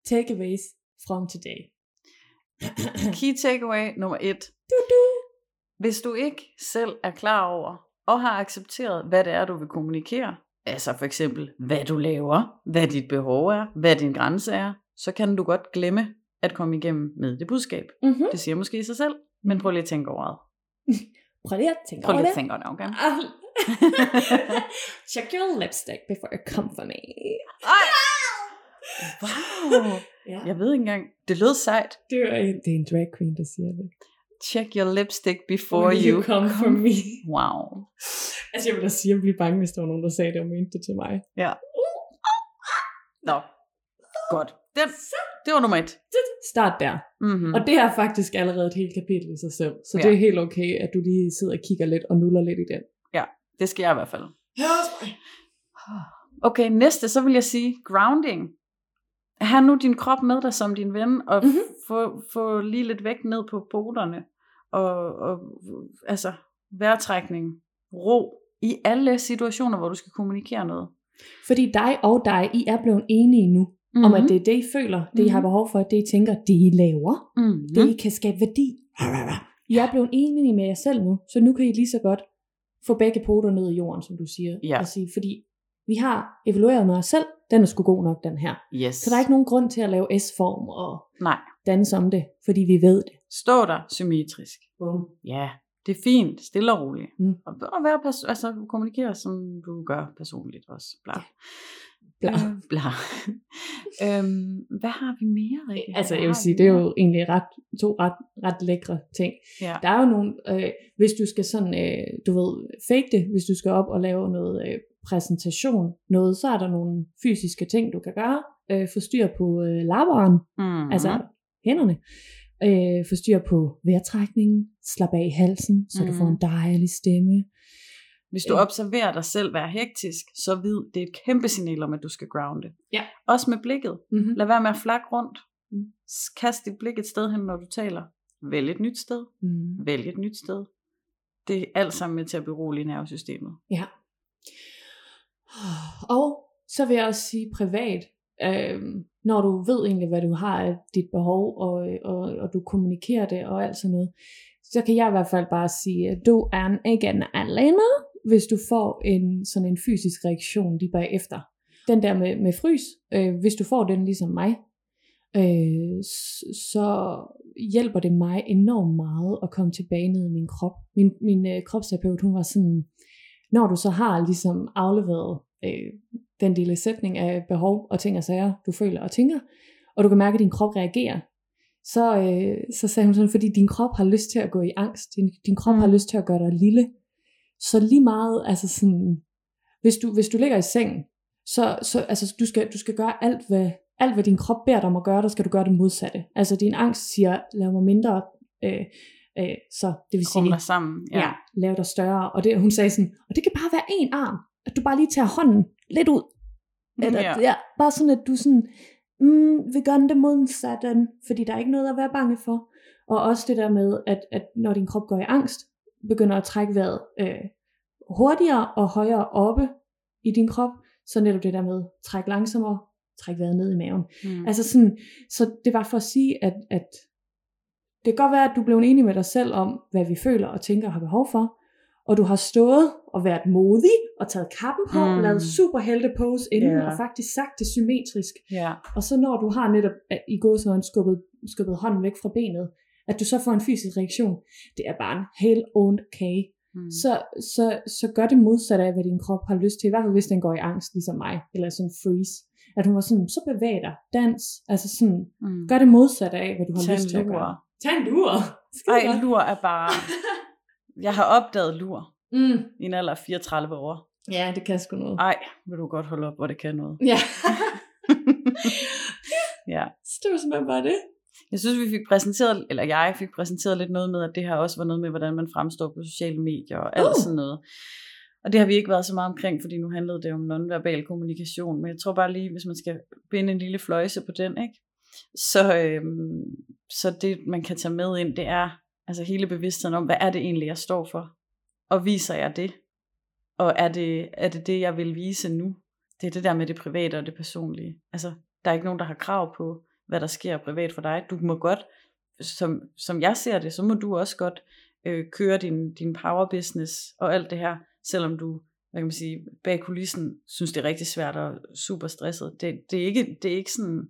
takeaways from today? Key takeaway nummer et. Du, du. Hvis du ikke selv er klar over og har accepteret, hvad det er, du vil kommunikere, altså for eksempel, hvad du laver, hvad dit behov er, hvad din grænse er, så kan du godt glemme at komme igennem med det budskab. Mm-hmm. Det siger måske sig selv, men prøv lige at tænke over det. [LAUGHS] Prøv lige at tænke Prøv over lige at tænke over det, okay? Ah. [LAUGHS] Check your lipstick before you come for me. Ej! Wow! Ja. Jeg ved ikke engang, det lød sejt. Det er, en, det er en drag queen, der siger det. Check your lipstick before you, you come for me. Wow. [LAUGHS] Altså, jeg ville da sige, at jeg blive bange, hvis der var nogen, der sagde det og mente det til mig. Ja. Nå, godt. Den, det var nummer et. Start der. Mm-hmm. Og det er faktisk allerede et helt kapitel i sig selv. Så Ja. det er helt okay, at du lige sidder og kigger lidt og nuller lidt i den. Det skal jeg i hvert fald. Ja, Okay, næste, så vil jeg sige grounding. Ha' nu din krop med dig som din ven, og Mhm. mm-hmm. få, få lige lidt vægt ned på poterne. Og, og altså, vejrtrækning, ro, i alle situationer, hvor du skal kommunikere noget. Fordi dig og dig, I er blevet enige nu, mm-hmm. om at det er det, I føler, det I har Mhm. behov for, det I tænker, det I laver, Mm-hmm. det I kan skabe værdi. I er blevet enige med jer selv nu, så nu kan I lige så godt få begge poter ned i jorden, som du siger. Ja. Og sige, fordi vi har evalueret med os selv, den er sgu god nok, den her. Yes. Så der er ikke nogen grund til at lave S-form og Nej. danse om det, fordi vi ved det. Stå der symmetrisk. Bum. Ja, det er fint. Stille og roligt. Mm. Og, og være pers- altså, kommunikere, som du gør personligt også. Bla. Ja. Bla. Øh, bla. [LAUGHS] øhm, hvad har vi mere, Rikke? Altså, Hvad jeg vil sige, det er jo egentlig ret, to ret, ret lækre ting. Ja. Der er jo nogle, øh, hvis du skal sådan, øh, du ved, fake det, hvis du skal op og lave noget øh, præsentation, noget, så er der nogle fysiske ting, du kan gøre. Øh, få styr på øh, labberen, Mm-hmm. altså hænderne. Øh, få styr på vejrtrækningen, slap af i halsen, så du Mhm. får en dejlig stemme. Hvis du øh. observerer dig selv være hektisk, så vid, det er et kæmpe signal om, at du skal grounde. Ja. Også med blikket. Mm-hmm. Lad være med at flakke rundt. Mm. Kast dit blik et sted hen, når du taler. Vælg et nyt sted. Mm. Vælg et nyt sted. Det er alt sammen med til at berolige nervesystemet. Ja. Og så vil jeg også sige privat, øh, når du ved egentlig, hvad du har af dit behov, og, og, og du kommunikerer det og alt sådan noget, så kan jeg i hvert fald bare sige, at du er ikke en alene, hvis du får en sådan en fysisk reaktion lige bagefter. Den der med, med frys, øh, hvis du får den ligesom mig, øh, så hjælper det mig enormt meget at komme tilbage ned i min krop. Min, min øh, kropsterapeut, hun var sådan, når du så har ligesom afleveret øh, den lille sætning af behov og ting og sager, du føler og tænker, og du kan mærke, at din krop reagerer, så, øh, så sagde hun sådan, fordi din krop har lyst til at gå i angst, din, din krop Mm. har lyst til at gøre dig lille, så lige meget, altså sådan, hvis du, hvis du ligger i sengen, så, så altså, du, skal, du skal gøre alt hvad, alt, hvad din krop beder dig om at gøre, der skal du gøre det modsatte. Altså din angst siger, lav mig mindre, øh, øh, så det vil sige, Krumler sammen. ja. ja, lave dig større. Og det, hun sagde sådan, og det kan bare være en arm, at du bare lige tager hånden lidt ud. Eller, Ja. ja. ja. Bare sådan, at du sådan, mm, vil gøre det modsatte, fordi der er ikke noget at være bange for. Og også det der med, at, at når din krop går i angst, begynder at trække vejret øh, hurtigere og højere oppe i din krop, så netop det der med, træk langsommere, træk vejret ned i maven. Mm. Altså sådan, så det var for at sige, at, at det kan godt være, at du blev enig med dig selv om, hvad vi føler og tænker og har behov for, og du har stået og været modig og taget kappen på, Mm. lavet superhelte pose inden, yeah. og faktisk sagt det symmetrisk. ja. Og så når du har netop øh, i gåsøjne skubbet, skubbet hånden væk fra benet, at du så får en fysisk reaktion, det er bare en helt ondt kage. Mm. Så, så, så gør det modsatte af, hvad din krop har lyst til, i hvert fald hvis den går i angst, ligesom mig, eller sådan freeze. At hun var sådan, så bevæg dig, dans, altså sådan, Mm. gør det modsatte af, hvad du har Tag lyst til at gøre. Tag en lur. [LAUGHS] Ej, godt. lur er bare... [LAUGHS] Jeg har opdaget lur Mm. i en alder af 34 år. Ja, det kan sgu noget. Ej, vil du godt holde op, hvor det kan noget. Ja, [LAUGHS] ja. så det var simpelthen bare det. Jeg synes, vi fik præsenteret, eller jeg fik præsenteret lidt noget med, at det her også var noget med, hvordan man fremstår på sociale medier og alt Uh. sådan noget. Og det har vi ikke været så meget omkring, fordi nu handlede det om nonverbal kommunikation. Men jeg tror bare lige, hvis man skal binde en lille fløjse på den, ikke? Så, øhm, så det, man kan tage med ind, det er altså hele bevidstheden om, hvad er det egentlig, jeg står for? Og viser jeg det? Og er det, er det det, jeg vil vise nu? Det er det der med det private og det personlige. Altså, der er ikke nogen, der har krav på, hvad der sker privat for dig. Du må godt, som, som jeg ser det, så må du også godt øh, køre din, din power business og alt det her, selvom du, hvad kan man sige, bag kulissen synes det er rigtig svært og super stresset. Det, det, er ikke, det er ikke sådan,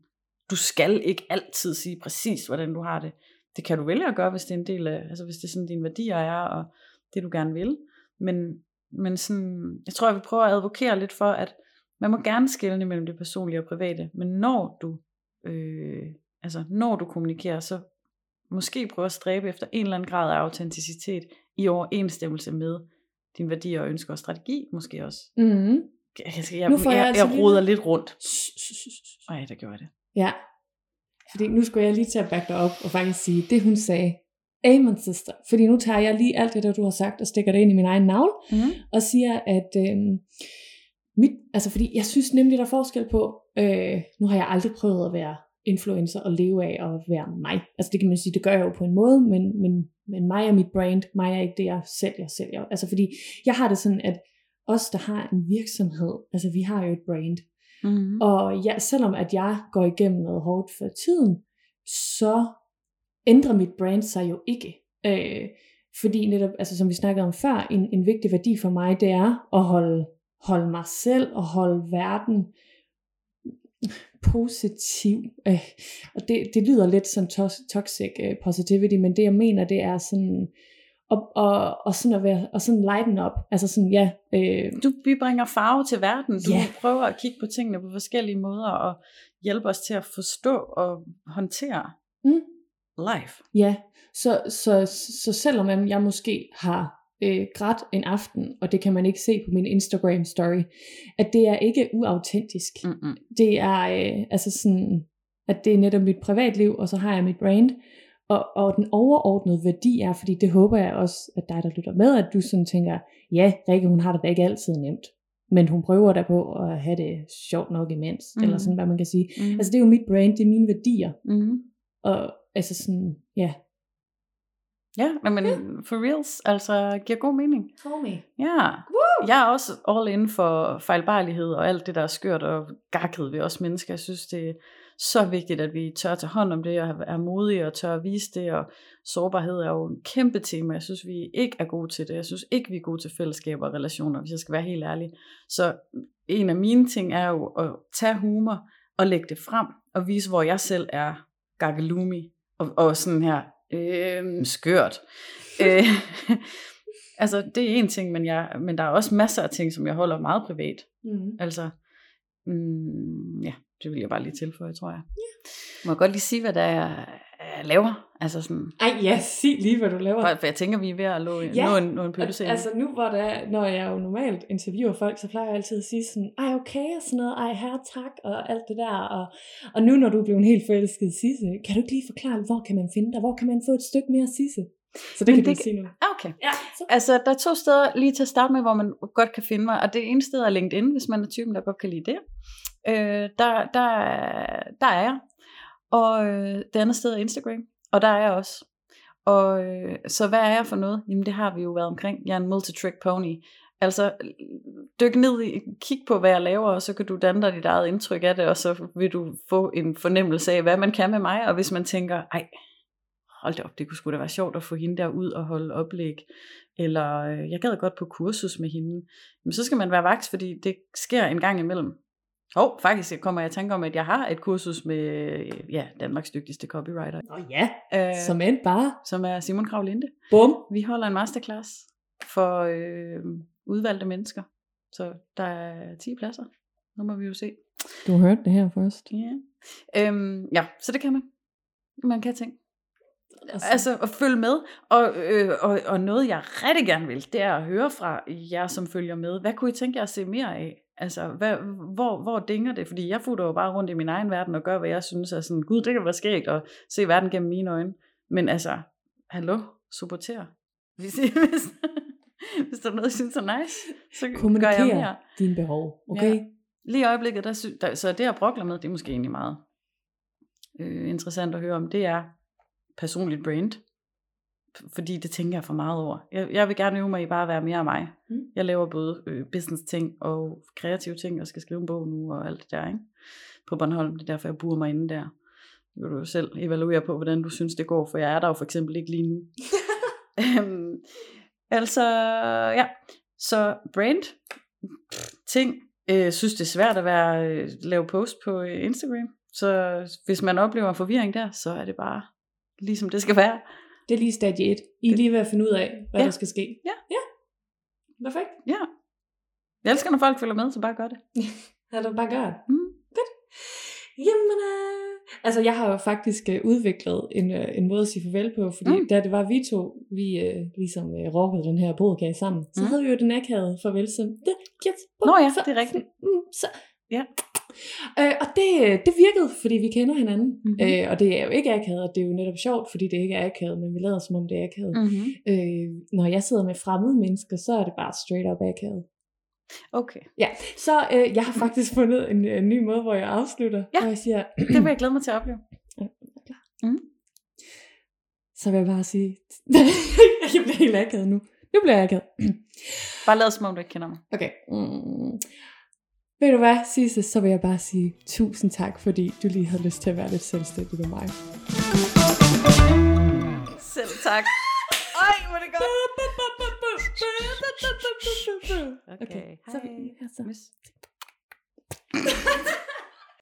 du skal ikke altid sige præcis, hvordan du har det. Det kan du vælge at gøre, hvis det er en del af, altså hvis det er sådan dine værdier er, og det du gerne vil. Men, men sådan, jeg tror, jeg vil prøve at advokere lidt for, at man må gerne skelne mellem det personlige og private, men når du, øh, altså når du kommunikerer, så måske prøve at stræbe efter en eller anden grad af autenticitet i overensstemmelse med dine værdier og ønsker og strategi, måske også. Mm. Jeg, jeg, jeg, jeg jeg, altså jeg lige- roder lidt rundt. Ej, der gjorde jeg det. Ja. Fordi nu skulle jeg lige til at back dig op og faktisk sige, det hun sagde, Amen sister. Fordi nu tager jeg lige alt det, der du har sagt, og stikker det ind i min egen navn, Mm. og siger, at øh, mit, altså fordi jeg synes nemlig, der er forskel på, øh, nu har jeg aldrig prøvet at være influencer og leve af at være mig. Altså det kan man sige, det gør jeg jo på en måde, men, men, men mig er mit brand, mig er ikke det, jeg sælger, sælger. Altså fordi jeg har det sådan, at os, der har en virksomhed, altså vi har jo et brand, Mm-hmm. og ja, selvom at jeg går igennem noget hårdt for tiden, så ændrer mit brand sig jo ikke. Øh, fordi netop, altså som vi snakkede om før, en, en vigtig værdi for mig, det er at holde, holde mig selv og holde verden positiv. Øh, og det, det lyder lidt som to- toxic øh, positivity, men det jeg mener, det er sådan, og, og, og sådan at være, og sådan lighten up. Altså sådan, ja, øh, Du, vi bringer farve til verden. Du Ja. prøver at kigge på tingene på forskellige måder og hjælpe os til at forstå og håndtere Mm. life. Ja, så, så, så selvom at jeg måske har øh, grædt en aften, og det kan man ikke se på min Instagram story, at det er ikke uautentisk. Mm-mm. Det er øh, altså sådan, at det er netop mit privatliv, og så har jeg mit brand, og, og den overordnede værdi er, fordi det håber jeg også, at dig, der lytter med, at du sådan tænker, ja, Rikke, hun har det da ikke altid nemt, men hun prøver da på at have det sjovt nok imens, mm. eller Mhm. sådan, hvad man kan sige. Mm. Altså, det er jo mit brand, det er mine værdier, mm. og altså sådan, ja. Ja, men for reals, altså giver god mening. Homie. Ja, jeg er også all in for fejlbarlighed og alt det, der er skørt og gakket ved os mennesker. Jeg synes, det så vigtigt, at vi tør tage hånd om det og er modige og tør at vise det. Og sårbarhed er jo en kæmpe tema. Jeg synes, vi ikke er gode til det. Jeg synes ikke, vi er gode til fællesskaber og relationer, hvis jeg skal være helt ærlig. Så en af mine ting er jo at tage humor og lægge det frem og vise, hvor jeg selv er gakkelumi og, og sådan her [LAUGHS] øh, skørt. [LAUGHS] øh, altså, det er en ting, men, jeg, men der er også masser af ting, som jeg holder meget privat. Mm. Altså, mm, ja, det vil jeg bare lige tilføje, tror jeg. Må jeg godt lige sige, hvad der er, jeg laver? Altså sådan, Ej, ja, sig lige, hvad du laver. for, for jeg tænker, vi er ved at nå, Ja, ja, nå en, nå en pølse. Altså nu hvor der, er- når jeg jo normalt interviewer folk, så plejer jeg altid at sige sådan, ej okay og sådan noget, ej her tak og alt det der. Og, og nu når du er blevet en helt forelsket Sisse, kan du ikke lige forklare, hvor kan man finde dig? Hvor kan man få et stykke mere Sisse? Så det Men kan det du sige nu. Ah, Okay. Ja, så. Altså, der er to steder lige til at starte med, hvor man godt kan finde mig. Og det ene sted er LinkedIn, hvis man er typen, der godt kan lide det. Øh, der, der, der er jeg. Og øh, det andet sted er Instagram. Og der er jeg også. Og øh, så hvad er jeg for noget? Jamen det har vi jo været omkring. Jeg er en multitrick pony. Altså dyk ned i, kig på hvad jeg laver, og så kan du danne dig dit eget indtryk af det, og så vil du få en fornemmelse af, hvad man kan med mig. Og hvis man tænker, ej, hold da op, det kunne sgu da være sjovt at få hende der ud og holde oplæg, eller øh, jeg gad godt på kursus med hende, men så skal man være vaks, fordi det sker en gang imellem. Og faktisk kommer jeg i tanke om, at jeg har et kursus med øh, ja, Danmarks dygtigste copywriter, Nå ja, øh, som end bare, som er Simon Krav Linde. bum. Vi holder en masterclass for øh, udvalgte mennesker, så der er 10 pladser. Nu må vi jo se. Du har hørt det her først. Ja, øhm, ja så det kan man. Man kan ting. Altså, Altså at følge med, og, øh, og, og noget jeg rigtig gerne vil, det er at høre fra jer, som følger med. Hvad kunne I tænke jer at se mere af? Altså, hvad, hvor, hvor dinger det? Fordi jeg futter jo bare rundt i min egen verden og gør, hvad jeg synes er sådan, gud, det kan være skægt at se verden gennem mine øjne. Men altså, hallo, supporter. [LAUGHS] Hvis, hvis, hvis der er noget, jeg synes er nice, så gør jeg kommunikere mere. dine behov, okay? Ja. Lige i øjeblikket, der, sy- der, så det jeg brokler med, det er måske egentlig meget øh, interessant at høre om, det er personligt brand. Fordi det tænker jeg for meget over. Jeg, jeg vil gerne øve mig i bare at være mere af mig. Mm. Jeg laver både øh, business ting og kreative ting, og skal skrive en bog nu og alt det der, ikke? På Bornholm, det er derfor, jeg burer mig inde der. Nu kan du selv evaluere på, hvordan du synes, det går, for jeg er der jo for eksempel ikke lige nu. [LAUGHS] Øhm, altså, ja. Så brand, ting, øh, synes det er svært at være, øh, lave post på øh, Instagram. Så hvis man oplever forvirring der, så er det bare ligesom det skal være. Det er lige stadie 1. I er lige ved at finde ud af, hvad Ja. der skal ske. Ja. Ja. Perfekt. Ja. Jeg elsker, når folk følger med, så bare gør det. [LAUGHS] Lad det bare gøre. Mm. Godt. Jamen, øh, altså jeg har jo faktisk øh, udviklet en, øh, en måde at sige farvel på, fordi Mm. da det var vi to, vi øh, ligesom øh, rockede den her podcast sammen, så Mm. havde vi jo den akavede farvel som, det, yes, Nå ja, det er rigtigt. Mm, så. Ja. Øh, og det, det virkede, fordi vi kender hinanden. Mhm. Mm-hmm. Øh, og det er jo ikke akavet, og det er jo netop sjovt, fordi det ikke er akavet, men vi lader som om det er akavet. Mm. Mm-hmm. Øh, når jeg sidder med fremmede mennesker, så er det bare straight up akavet. Okay, Ja, så øh, jeg har faktisk fundet en, en ny måde, hvor jeg afslutter. Ja. Hvor jeg siger, [CLEARS THROAT] det vil jeg glæde mig til at opleve. så vil jeg bare sige, [LAUGHS] jeg bliver helt akavet nu. Nu bliver jeg akavet. Bare lad som om du ikke kender mig. Okay. Mm. Ved du hvad, Sisse, så vil jeg bare sige tusind tak, fordi du lige havde lyst til at være lidt selvstændig med mig. Selv tak. Ej, hvor det godt. Okay, okay. hej. Så, altså. [LAUGHS]